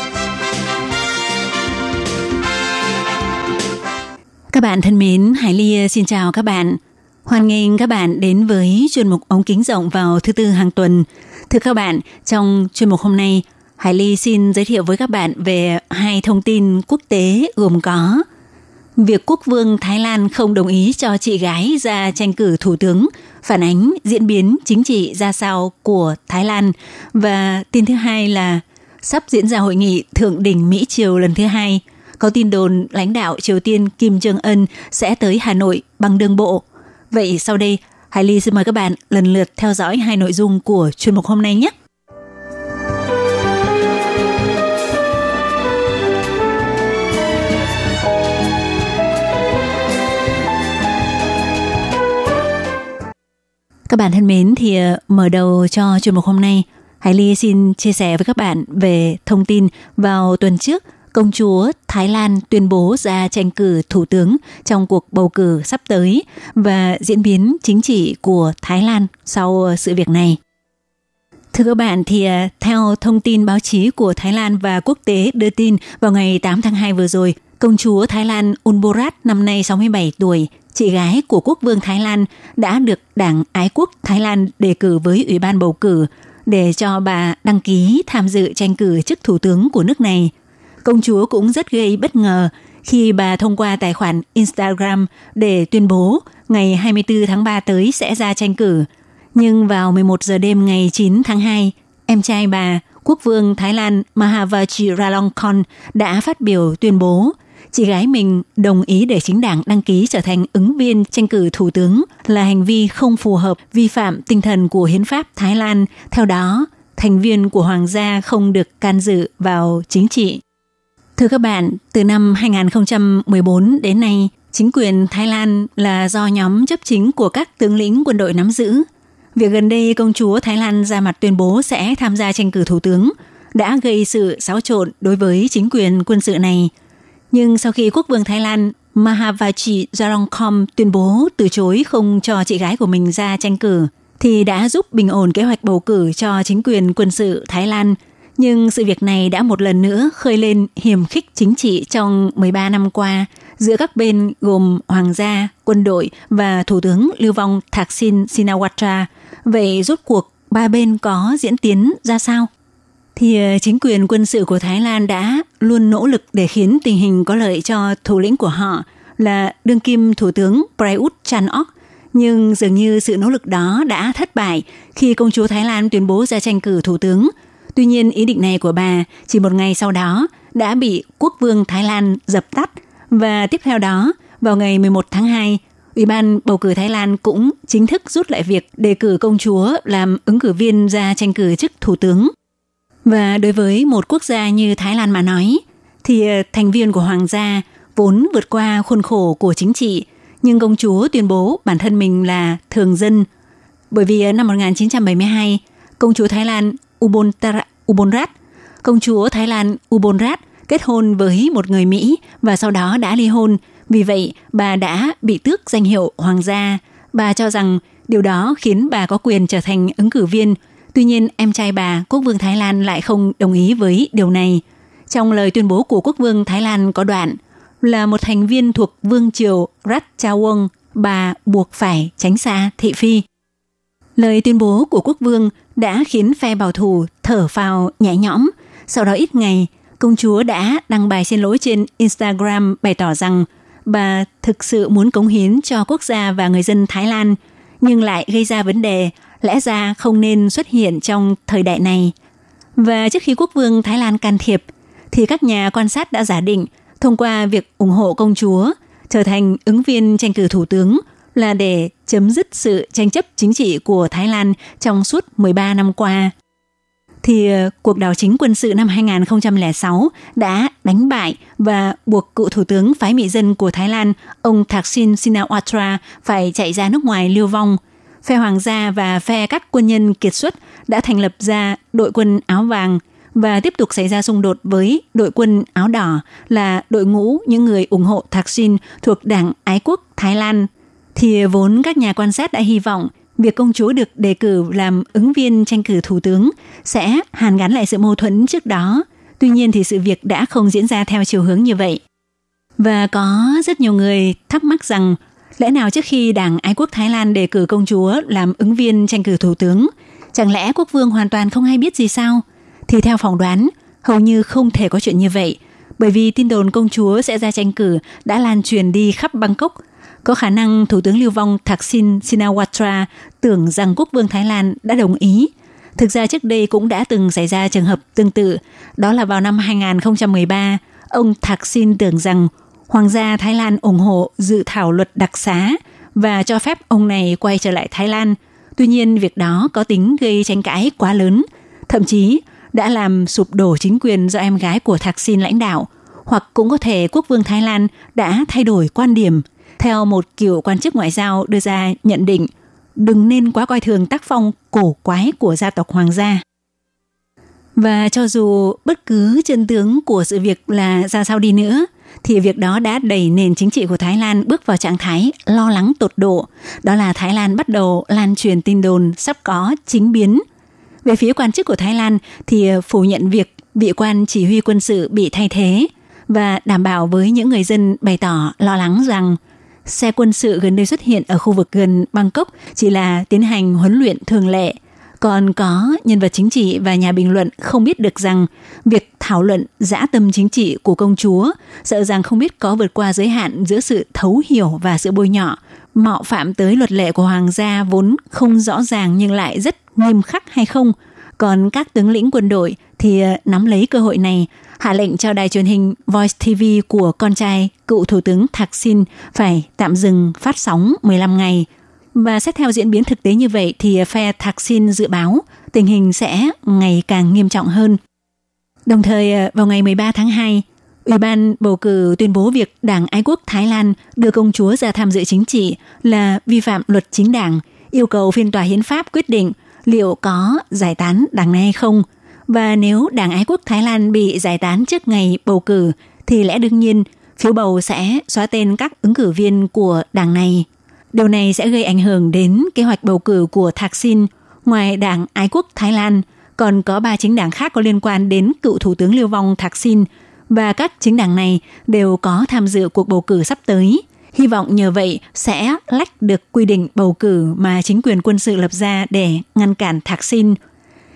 Các bạn thân mến, Hải Ly ờ, xin chào các bạn. Hoan nghênh các bạn đến với chuyên mục ống kính rộng vào thứ tư hàng tuần. Thưa các bạn, trong chuyên mục hôm nay, Hải Ly xin giới thiệu với các bạn về hai thông tin quốc tế gồm có Việc quốc vương Thái Lan không đồng ý cho chị gái ra tranh cử thủ tướng phản ánh diễn biến chính trị ra sao của Thái Lan và tin thứ hai là sắp diễn ra hội nghị thượng đỉnh Mỹ Triều lần thứ hai. Có tin đồn lãnh đạo Triều Tiên Kim Jong Un sẽ tới Hà Nội bằng đường bộ. Vậy sau đây, Hải Ly xin mời các bạn lần lượt theo dõi hai nội dung của chuyên mục hôm nay nhé. Các bạn thân mến, thì ờ, mở đầu cho chuyên mục hôm nay, Hải Ly xin chia sẻ với các bạn về thông tin vào tuần trước công chúa Thái Lan tuyên bố ra tranh cử thủ tướng trong cuộc bầu cử sắp tới và diễn biến chính trị của Thái Lan sau sự việc này. Thưa các bạn, thì à, theo thông tin báo chí của Thái Lan và quốc tế đưa tin vào ngày 8 tháng 2 vừa rồi, công chúa Thái Lan Unborat năm nay 67 tuổi chị gái của quốc vương Thái Lan đã được Đảng Ái quốc Thái Lan đề cử với Ủy ban bầu cử để cho bà đăng ký tham dự tranh cử chức thủ tướng của nước này. Công chúa cũng rất gây bất ngờ khi bà thông qua tài khoản Instagram để tuyên bố ngày 24 tháng 3 tới sẽ ra tranh cử. Nhưng vào 11 giờ đêm ngày 9 tháng 2, em trai bà, quốc vương Thái Lan Mahavajiralongkorn đã phát biểu tuyên bố chị gái mình đồng ý để chính đảng đăng ký trở thành ứng viên tranh cử thủ tướng là hành vi không phù hợp, vi phạm tinh thần của hiến pháp Thái Lan. Theo đó, thành viên của hoàng gia không được can dự vào chính trị. Thưa các bạn, từ năm 2014 đến nay, chính quyền Thái Lan là do nhóm chấp chính của các tướng lĩnh quân đội nắm giữ. Việc gần đây công chúa Thái Lan ra mặt tuyên bố sẽ tham gia tranh cử thủ tướng đã gây sự xáo trộn đối với chính quyền quân sự này – nhưng sau khi quốc vương Thái Lan Mahavachi Jarongkom tuyên bố từ chối không cho chị gái của mình ra tranh cử, thì đã giúp bình ổn kế hoạch bầu cử cho chính quyền quân sự Thái Lan. Nhưng sự việc này đã một lần nữa khơi lên hiểm khích chính trị trong 13 năm qua giữa các bên gồm hoàng gia, quân đội và thủ tướng lưu vong Thaksin Shinawatra. Vậy rốt cuộc ba bên có diễn tiến ra sao? thì ờ, chính quyền quân sự của Thái Lan đã luôn nỗ lực để khiến tình hình có lợi cho thủ lĩnh của họ là đương kim thủ tướng Prayut Chan-ok. Nhưng dường như sự nỗ lực đó đã thất bại khi công chúa Thái Lan tuyên bố ra tranh cử thủ tướng. Tuy nhiên ý định này của bà chỉ một ngày sau đó đã bị quốc vương Thái Lan dập tắt và tiếp theo đó vào ngày 11 tháng 2, Ủy ban bầu cử Thái Lan cũng chính thức rút lại việc đề cử công chúa làm ứng cử viên ra tranh cử chức thủ tướng. Và đối với một quốc gia như Thái Lan mà nói, thì ờ, thành viên của hoàng gia vốn vượt qua khuôn khổ của chính trị, nhưng công chúa tuyên bố bản thân mình là thường dân. Bởi vì ờ, năm 1972, công chúa Thái Lan Ubonrat, Ubonrat công chúa Thái Lan Ubonrat kết hôn với một người Mỹ và sau đó đã ly hôn. Vì vậy, bà đã bị tước danh hiệu hoàng gia. Bà cho rằng điều đó khiến bà có quyền trở thành ứng cử viên Tuy nhiên, em trai bà, quốc vương Thái Lan lại không đồng ý với điều này. Trong lời tuyên bố của quốc vương Thái Lan có đoạn là một thành viên thuộc vương triều Ratchawong, bà buộc phải tránh xa thị phi. Lời tuyên bố của quốc vương đã khiến phe bảo thủ thở phào nhẹ nhõm. Sau đó ít ngày, công chúa đã đăng bài xin lỗi trên Instagram bày tỏ rằng bà thực sự muốn cống hiến cho quốc gia và người dân Thái Lan, nhưng lại gây ra vấn đề lẽ ra không nên xuất hiện trong thời đại này. Và trước khi quốc vương Thái Lan can thiệp, thì các nhà quan sát đã giả định thông qua việc ủng hộ công chúa trở thành ứng viên tranh cử thủ tướng là để chấm dứt sự tranh chấp chính trị của Thái Lan trong suốt 13 năm qua. thì ờ, cuộc đảo chính quân sự năm 2006 đã đánh bại và buộc cựu thủ tướng phái mỹ dân của Thái Lan, ông Thaksin Shinawatra phải chạy ra nước ngoài lưu vong. Phe hoàng gia và phe các quân nhân kiệt xuất đã thành lập ra đội quân áo vàng và tiếp tục xảy ra xung đột với đội quân áo đỏ là đội ngũ những người ủng hộ Thaksin thuộc Đảng Ái quốc Thái Lan. Thì vốn các nhà quan sát đã hy vọng việc công chúa được đề cử làm ứng viên tranh cử thủ tướng sẽ hàn gắn lại sự mâu thuẫn trước đó. Tuy nhiên thì sự việc đã không diễn ra theo chiều hướng như vậy. Và có rất nhiều người thắc mắc rằng lẽ nào trước khi Đảng Ái quốc Thái Lan đề cử công chúa làm ứng viên tranh cử thủ tướng, chẳng lẽ quốc vương hoàn toàn không hay biết gì sao? Thì theo phỏng đoán, hầu như không thể có chuyện như vậy, bởi vì tin đồn công chúa sẽ ra tranh cử đã lan truyền đi khắp Bangkok – có khả năng Thủ tướng lưu vong Thaksin Shinawatra tưởng rằng quốc vương Thái Lan đã đồng ý. Thực ra trước đây cũng đã từng xảy ra trường hợp tương tự, đó là vào năm 2013, ông Thaksin tưởng rằng Hoàng gia Thái Lan ủng hộ dự thảo luật đặc xá và cho phép ông này quay trở lại Thái Lan. Tuy nhiên, việc đó có tính gây tranh cãi quá lớn, thậm chí đã làm sụp đổ chính quyền do em gái của Thaksin lãnh đạo, hoặc cũng có thể quốc vương Thái Lan đã thay đổi quan điểm – theo một kiểu quan chức ngoại giao đưa ra nhận định, đừng nên quá coi thường tác phong cổ quái của gia tộc hoàng gia. Và cho dù bất cứ chân tướng của sự việc là ra sao đi nữa, thì việc đó đã đẩy nền chính trị của Thái Lan bước vào trạng thái lo lắng tột độ. Đó là Thái Lan bắt đầu lan truyền tin đồn sắp có chính biến. Về phía quan chức của Thái Lan thì phủ nhận việc vị quan chỉ huy quân sự bị thay thế và đảm bảo với những người dân bày tỏ lo lắng rằng xe quân sự gần đây xuất hiện ở khu vực gần Bangkok chỉ là tiến hành huấn luyện thường lệ. Còn có nhân vật chính trị và nhà bình luận không biết được rằng việc thảo luận dã tâm chính trị của công chúa sợ rằng không biết có vượt qua giới hạn giữa sự thấu hiểu và sự bôi nhọ, mạo phạm tới luật lệ của hoàng gia vốn không rõ ràng nhưng lại rất nghiêm khắc hay không. Còn các tướng lĩnh quân đội thì ờ, nắm lấy cơ hội này hạ lệnh cho đài truyền hình Voice TV của con trai cựu thủ tướng Thaksin phải tạm dừng phát sóng 15 ngày. Và xét theo diễn biến thực tế như vậy thì ờ, phe Thaksin dự báo tình hình sẽ ngày càng nghiêm trọng hơn. Đồng thời ờ, vào ngày 13 tháng 2, Ủy ban bầu cử tuyên bố việc Đảng Ái quốc Thái Lan đưa công chúa ra tham dự chính trị là vi phạm luật chính đảng, yêu cầu phiên tòa hiến pháp quyết định liệu có giải tán đảng này hay không – và nếu Đảng Ái quốc Thái Lan bị giải tán trước ngày bầu cử, thì lẽ đương nhiên phiếu bầu sẽ xóa tên các ứng cử viên của đảng này. Điều này sẽ gây ảnh hưởng đến kế hoạch bầu cử của Thaksin. Ngoài Đảng Ái quốc Thái Lan, còn có ba chính đảng khác có liên quan đến cựu Thủ tướng Liêu vong Thaksin và các chính đảng này đều có tham dự cuộc bầu cử sắp tới. Hy vọng nhờ vậy sẽ lách được quy định bầu cử mà chính quyền quân sự lập ra để ngăn cản Thaksin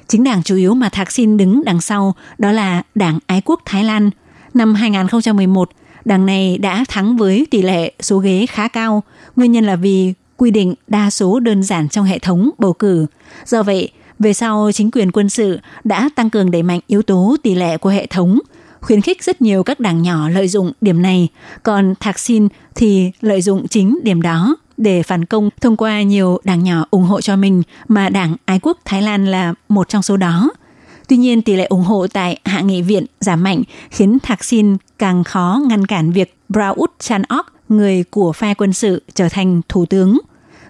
Chính đảng chủ yếu mà Thạc Xin đứng đằng sau đó là Đảng Ái quốc Thái Lan. Năm 2011, đảng này đã thắng với tỷ lệ số ghế khá cao. Nguyên nhân là vì quy định đa số đơn giản trong hệ thống bầu cử. Do vậy, về sau chính quyền quân sự đã tăng cường đẩy mạnh yếu tố tỷ lệ của hệ thống, khuyến khích rất nhiều các đảng nhỏ lợi dụng điểm này, còn Thạc Xin thì lợi dụng chính điểm đó để phản công thông qua nhiều đảng nhỏ ủng hộ cho mình mà đảng Ái quốc Thái Lan là một trong số đó. Tuy nhiên, tỷ lệ ủng hộ tại Hạ nghị viện giảm mạnh khiến Thạc Xin càng khó ngăn cản việc Braut Chan-ok, người của phe quân sự, trở thành thủ tướng.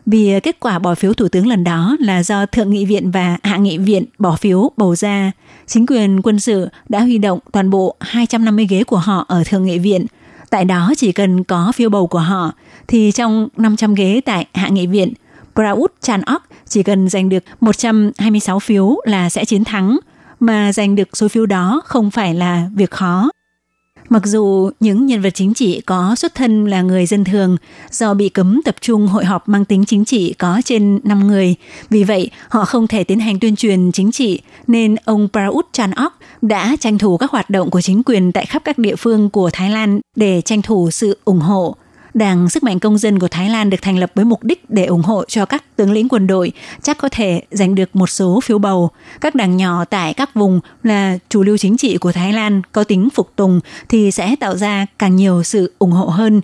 Vì kết quả bỏ phiếu thủ tướng lần đó là do Thượng nghị viện và Hạ nghị viện bỏ phiếu bầu ra, chính quyền quân sự đã huy động toàn bộ 250 ghế của họ ở Thượng nghị viện. Tại đó chỉ cần có phiếu bầu của họ thì trong 500 ghế tại Hạ nghị viện, Prayut Chan-ok chỉ cần giành được 126 phiếu là sẽ chiến thắng, mà giành được số phiếu đó không phải là việc khó. Mặc dù những nhân vật chính trị có xuất thân là người dân thường do bị cấm tập trung hội họp mang tính chính trị có trên 5 người, vì vậy họ không thể tiến hành tuyên truyền chính trị nên ông Prayut Chan-ok đã tranh thủ các hoạt động của chính quyền tại khắp các địa phương của Thái Lan để tranh thủ sự ủng hộ. Đảng Sức mạnh Công dân của Thái Lan được thành lập với mục đích để ủng hộ cho các tướng lĩnh quân đội chắc có thể giành được một số phiếu bầu. Các đảng nhỏ tại các vùng là chủ lưu chính trị của Thái Lan có tính phục tùng thì sẽ tạo ra càng nhiều sự ủng hộ hơn.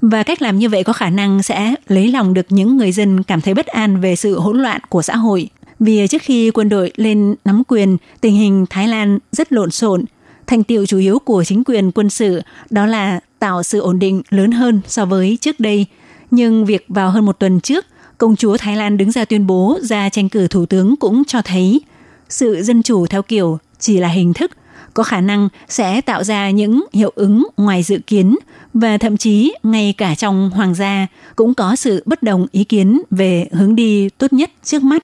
Và cách làm như vậy có khả năng sẽ lấy lòng được những người dân cảm thấy bất an về sự hỗn loạn của xã hội. Vì trước khi quân đội lên nắm quyền, tình hình Thái Lan rất lộn xộn. Thành tiệu chủ yếu của chính quyền quân sự đó là tạo sự ổn định lớn hơn so với trước đây. Nhưng việc vào hơn một tuần trước, công chúa Thái Lan đứng ra tuyên bố ra tranh cử thủ tướng cũng cho thấy sự dân chủ theo kiểu chỉ là hình thức, có khả năng sẽ tạo ra những hiệu ứng ngoài dự kiến và thậm chí ngay cả trong hoàng gia cũng có sự bất đồng ý kiến về hướng đi tốt nhất trước mắt.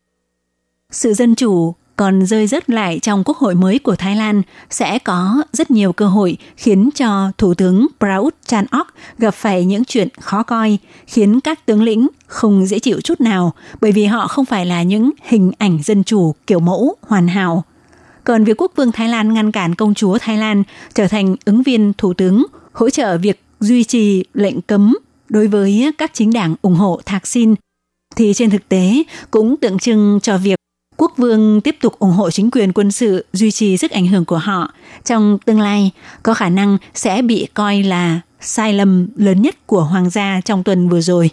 Sự dân chủ còn rơi rớt lại trong quốc hội mới của Thái Lan sẽ có rất nhiều cơ hội khiến cho Thủ tướng Prayut Chan-ok gặp phải những chuyện khó coi, khiến các tướng lĩnh không dễ chịu chút nào bởi vì họ không phải là những hình ảnh dân chủ kiểu mẫu hoàn hảo. Còn việc quốc vương Thái Lan ngăn cản công chúa Thái Lan trở thành ứng viên thủ tướng, hỗ trợ việc duy trì lệnh cấm đối với các chính đảng ủng hộ Thạc Xin, thì trên thực tế cũng tượng trưng cho việc quốc vương tiếp tục ủng hộ chính quyền quân sự duy trì sức ảnh hưởng của họ trong tương lai có khả năng sẽ bị coi là sai lầm lớn nhất của hoàng gia trong tuần vừa rồi.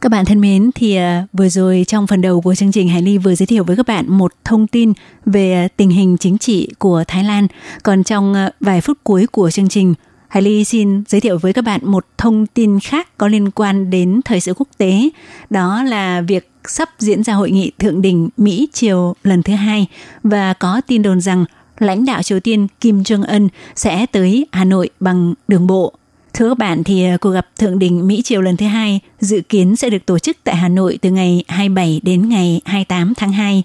Các bạn thân mến, thì à, vừa rồi trong phần đầu của chương trình Hải Ly vừa giới thiệu với các bạn một thông tin về à, tình hình chính trị của Thái Lan. Còn trong à, vài phút cuối của chương trình, Hải Ly xin giới thiệu với các bạn một thông tin khác có liên quan đến thời sự quốc tế. Đó là việc sắp diễn ra hội nghị thượng đỉnh Mỹ Triều lần thứ hai và có tin đồn rằng lãnh đạo Triều Tiên Kim Jong Un sẽ tới Hà Nội bằng đường bộ. Thưa các bạn thì à, cuộc gặp thượng đỉnh Mỹ Triều lần thứ hai dự kiến sẽ được tổ chức tại Hà Nội từ ngày 27 đến ngày 28 tháng 2.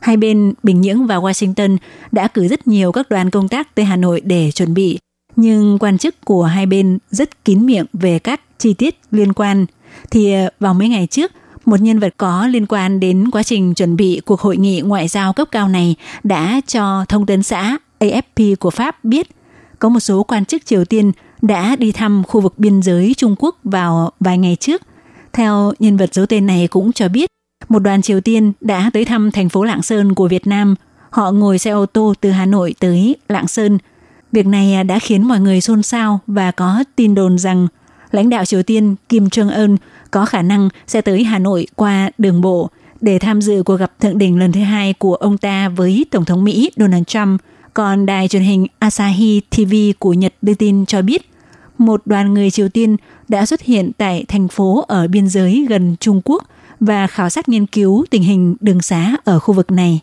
Hai bên Bình Nhưỡng và Washington đã cử rất nhiều các đoàn công tác tới Hà Nội để chuẩn bị, nhưng quan chức của hai bên rất kín miệng về các chi tiết liên quan. Thì à, vào mấy ngày trước, một nhân vật có liên quan đến quá trình chuẩn bị cuộc hội nghị ngoại giao cấp cao này đã cho thông tấn xã AFP của Pháp biết có một số quan chức Triều Tiên đã đi thăm khu vực biên giới Trung Quốc vào vài ngày trước. Theo nhân vật giấu tên này cũng cho biết, một đoàn Triều Tiên đã tới thăm thành phố Lạng Sơn của Việt Nam. Họ ngồi xe ô tô từ Hà Nội tới Lạng Sơn. Việc này đã khiến mọi người xôn xao và có tin đồn rằng lãnh đạo Triều Tiên Kim Jong-un có khả năng sẽ tới Hà Nội qua đường bộ để tham dự cuộc gặp thượng đỉnh lần thứ hai của ông ta với Tổng thống Mỹ Donald Trump. Còn đài truyền hình Asahi TV của Nhật đưa tin cho biết, một đoàn người Triều Tiên đã xuất hiện tại thành phố ở biên giới gần Trung Quốc và khảo sát nghiên cứu tình hình đường xá ở khu vực này.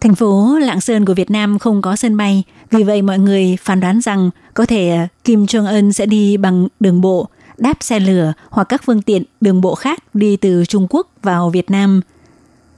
Thành phố Lạng Sơn của Việt Nam không có sân bay, vì vậy mọi người phán đoán rằng có thể Kim Jong-un sẽ đi bằng đường bộ đáp xe lửa hoặc các phương tiện đường bộ khác đi từ Trung Quốc vào Việt Nam.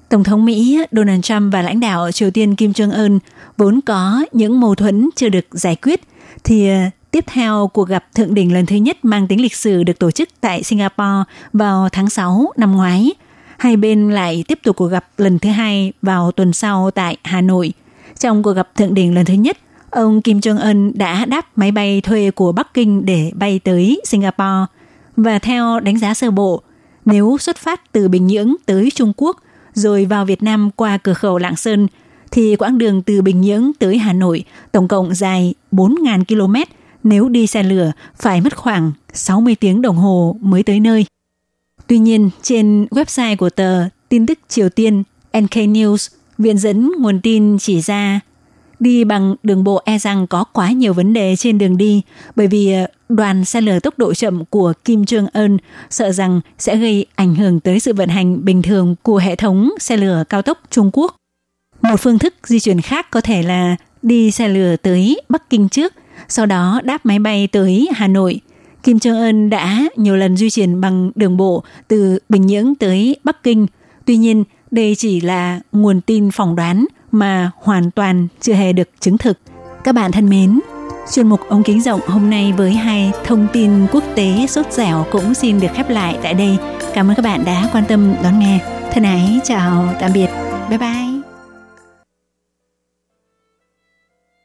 Tổng thống Mỹ Donald Trump và lãnh đạo Triều Tiên Kim Jong-un vốn có những mâu thuẫn chưa được giải quyết, thì ờ, tiếp theo cuộc gặp thượng đỉnh lần thứ nhất mang tính lịch sử được tổ chức tại Singapore vào tháng 6 năm ngoái. Hai bên lại tiếp tục cuộc gặp lần thứ hai vào tuần sau tại Hà Nội. Trong cuộc gặp thượng đỉnh lần thứ nhất, ông Kim Jong-un đã đáp máy bay thuê của Bắc Kinh để bay tới Singapore. Và theo đánh giá sơ bộ, nếu xuất phát từ Bình Nhưỡng tới Trung Quốc rồi vào Việt Nam qua cửa khẩu Lạng Sơn, thì quãng đường từ Bình Nhưỡng tới Hà Nội tổng cộng dài 4.000 km. Nếu đi xe lửa phải mất khoảng 60 tiếng đồng hồ mới tới nơi. Tuy nhiên, trên website của tờ tin tức Triều Tiên NK News, viện dẫn nguồn tin chỉ ra đi bằng đường bộ e rằng có quá nhiều vấn đề trên đường đi bởi vì ờ, đoàn xe lửa tốc độ chậm của Kim Trương Ân sợ rằng sẽ gây ảnh hưởng tới sự vận hành bình thường của hệ thống xe lửa cao tốc Trung Quốc. Một phương thức di chuyển khác có thể là đi xe lửa tới Bắc Kinh trước, sau đó đáp máy bay tới Hà Nội. Kim Trương Ân đã nhiều lần di chuyển bằng đường bộ từ Bình Nhưỡng tới Bắc Kinh. Tuy nhiên, đây chỉ là nguồn tin phỏng đoán mà hoàn toàn chưa hề được chứng thực. Các bạn thân mến, chuyên mục ống kính rộng hôm nay với hai thông tin quốc tế sốt dẻo cũng xin được khép lại tại đây. Cảm ơn các bạn đã quan tâm đón nghe. Thân ái chào tạm biệt. Bye bye.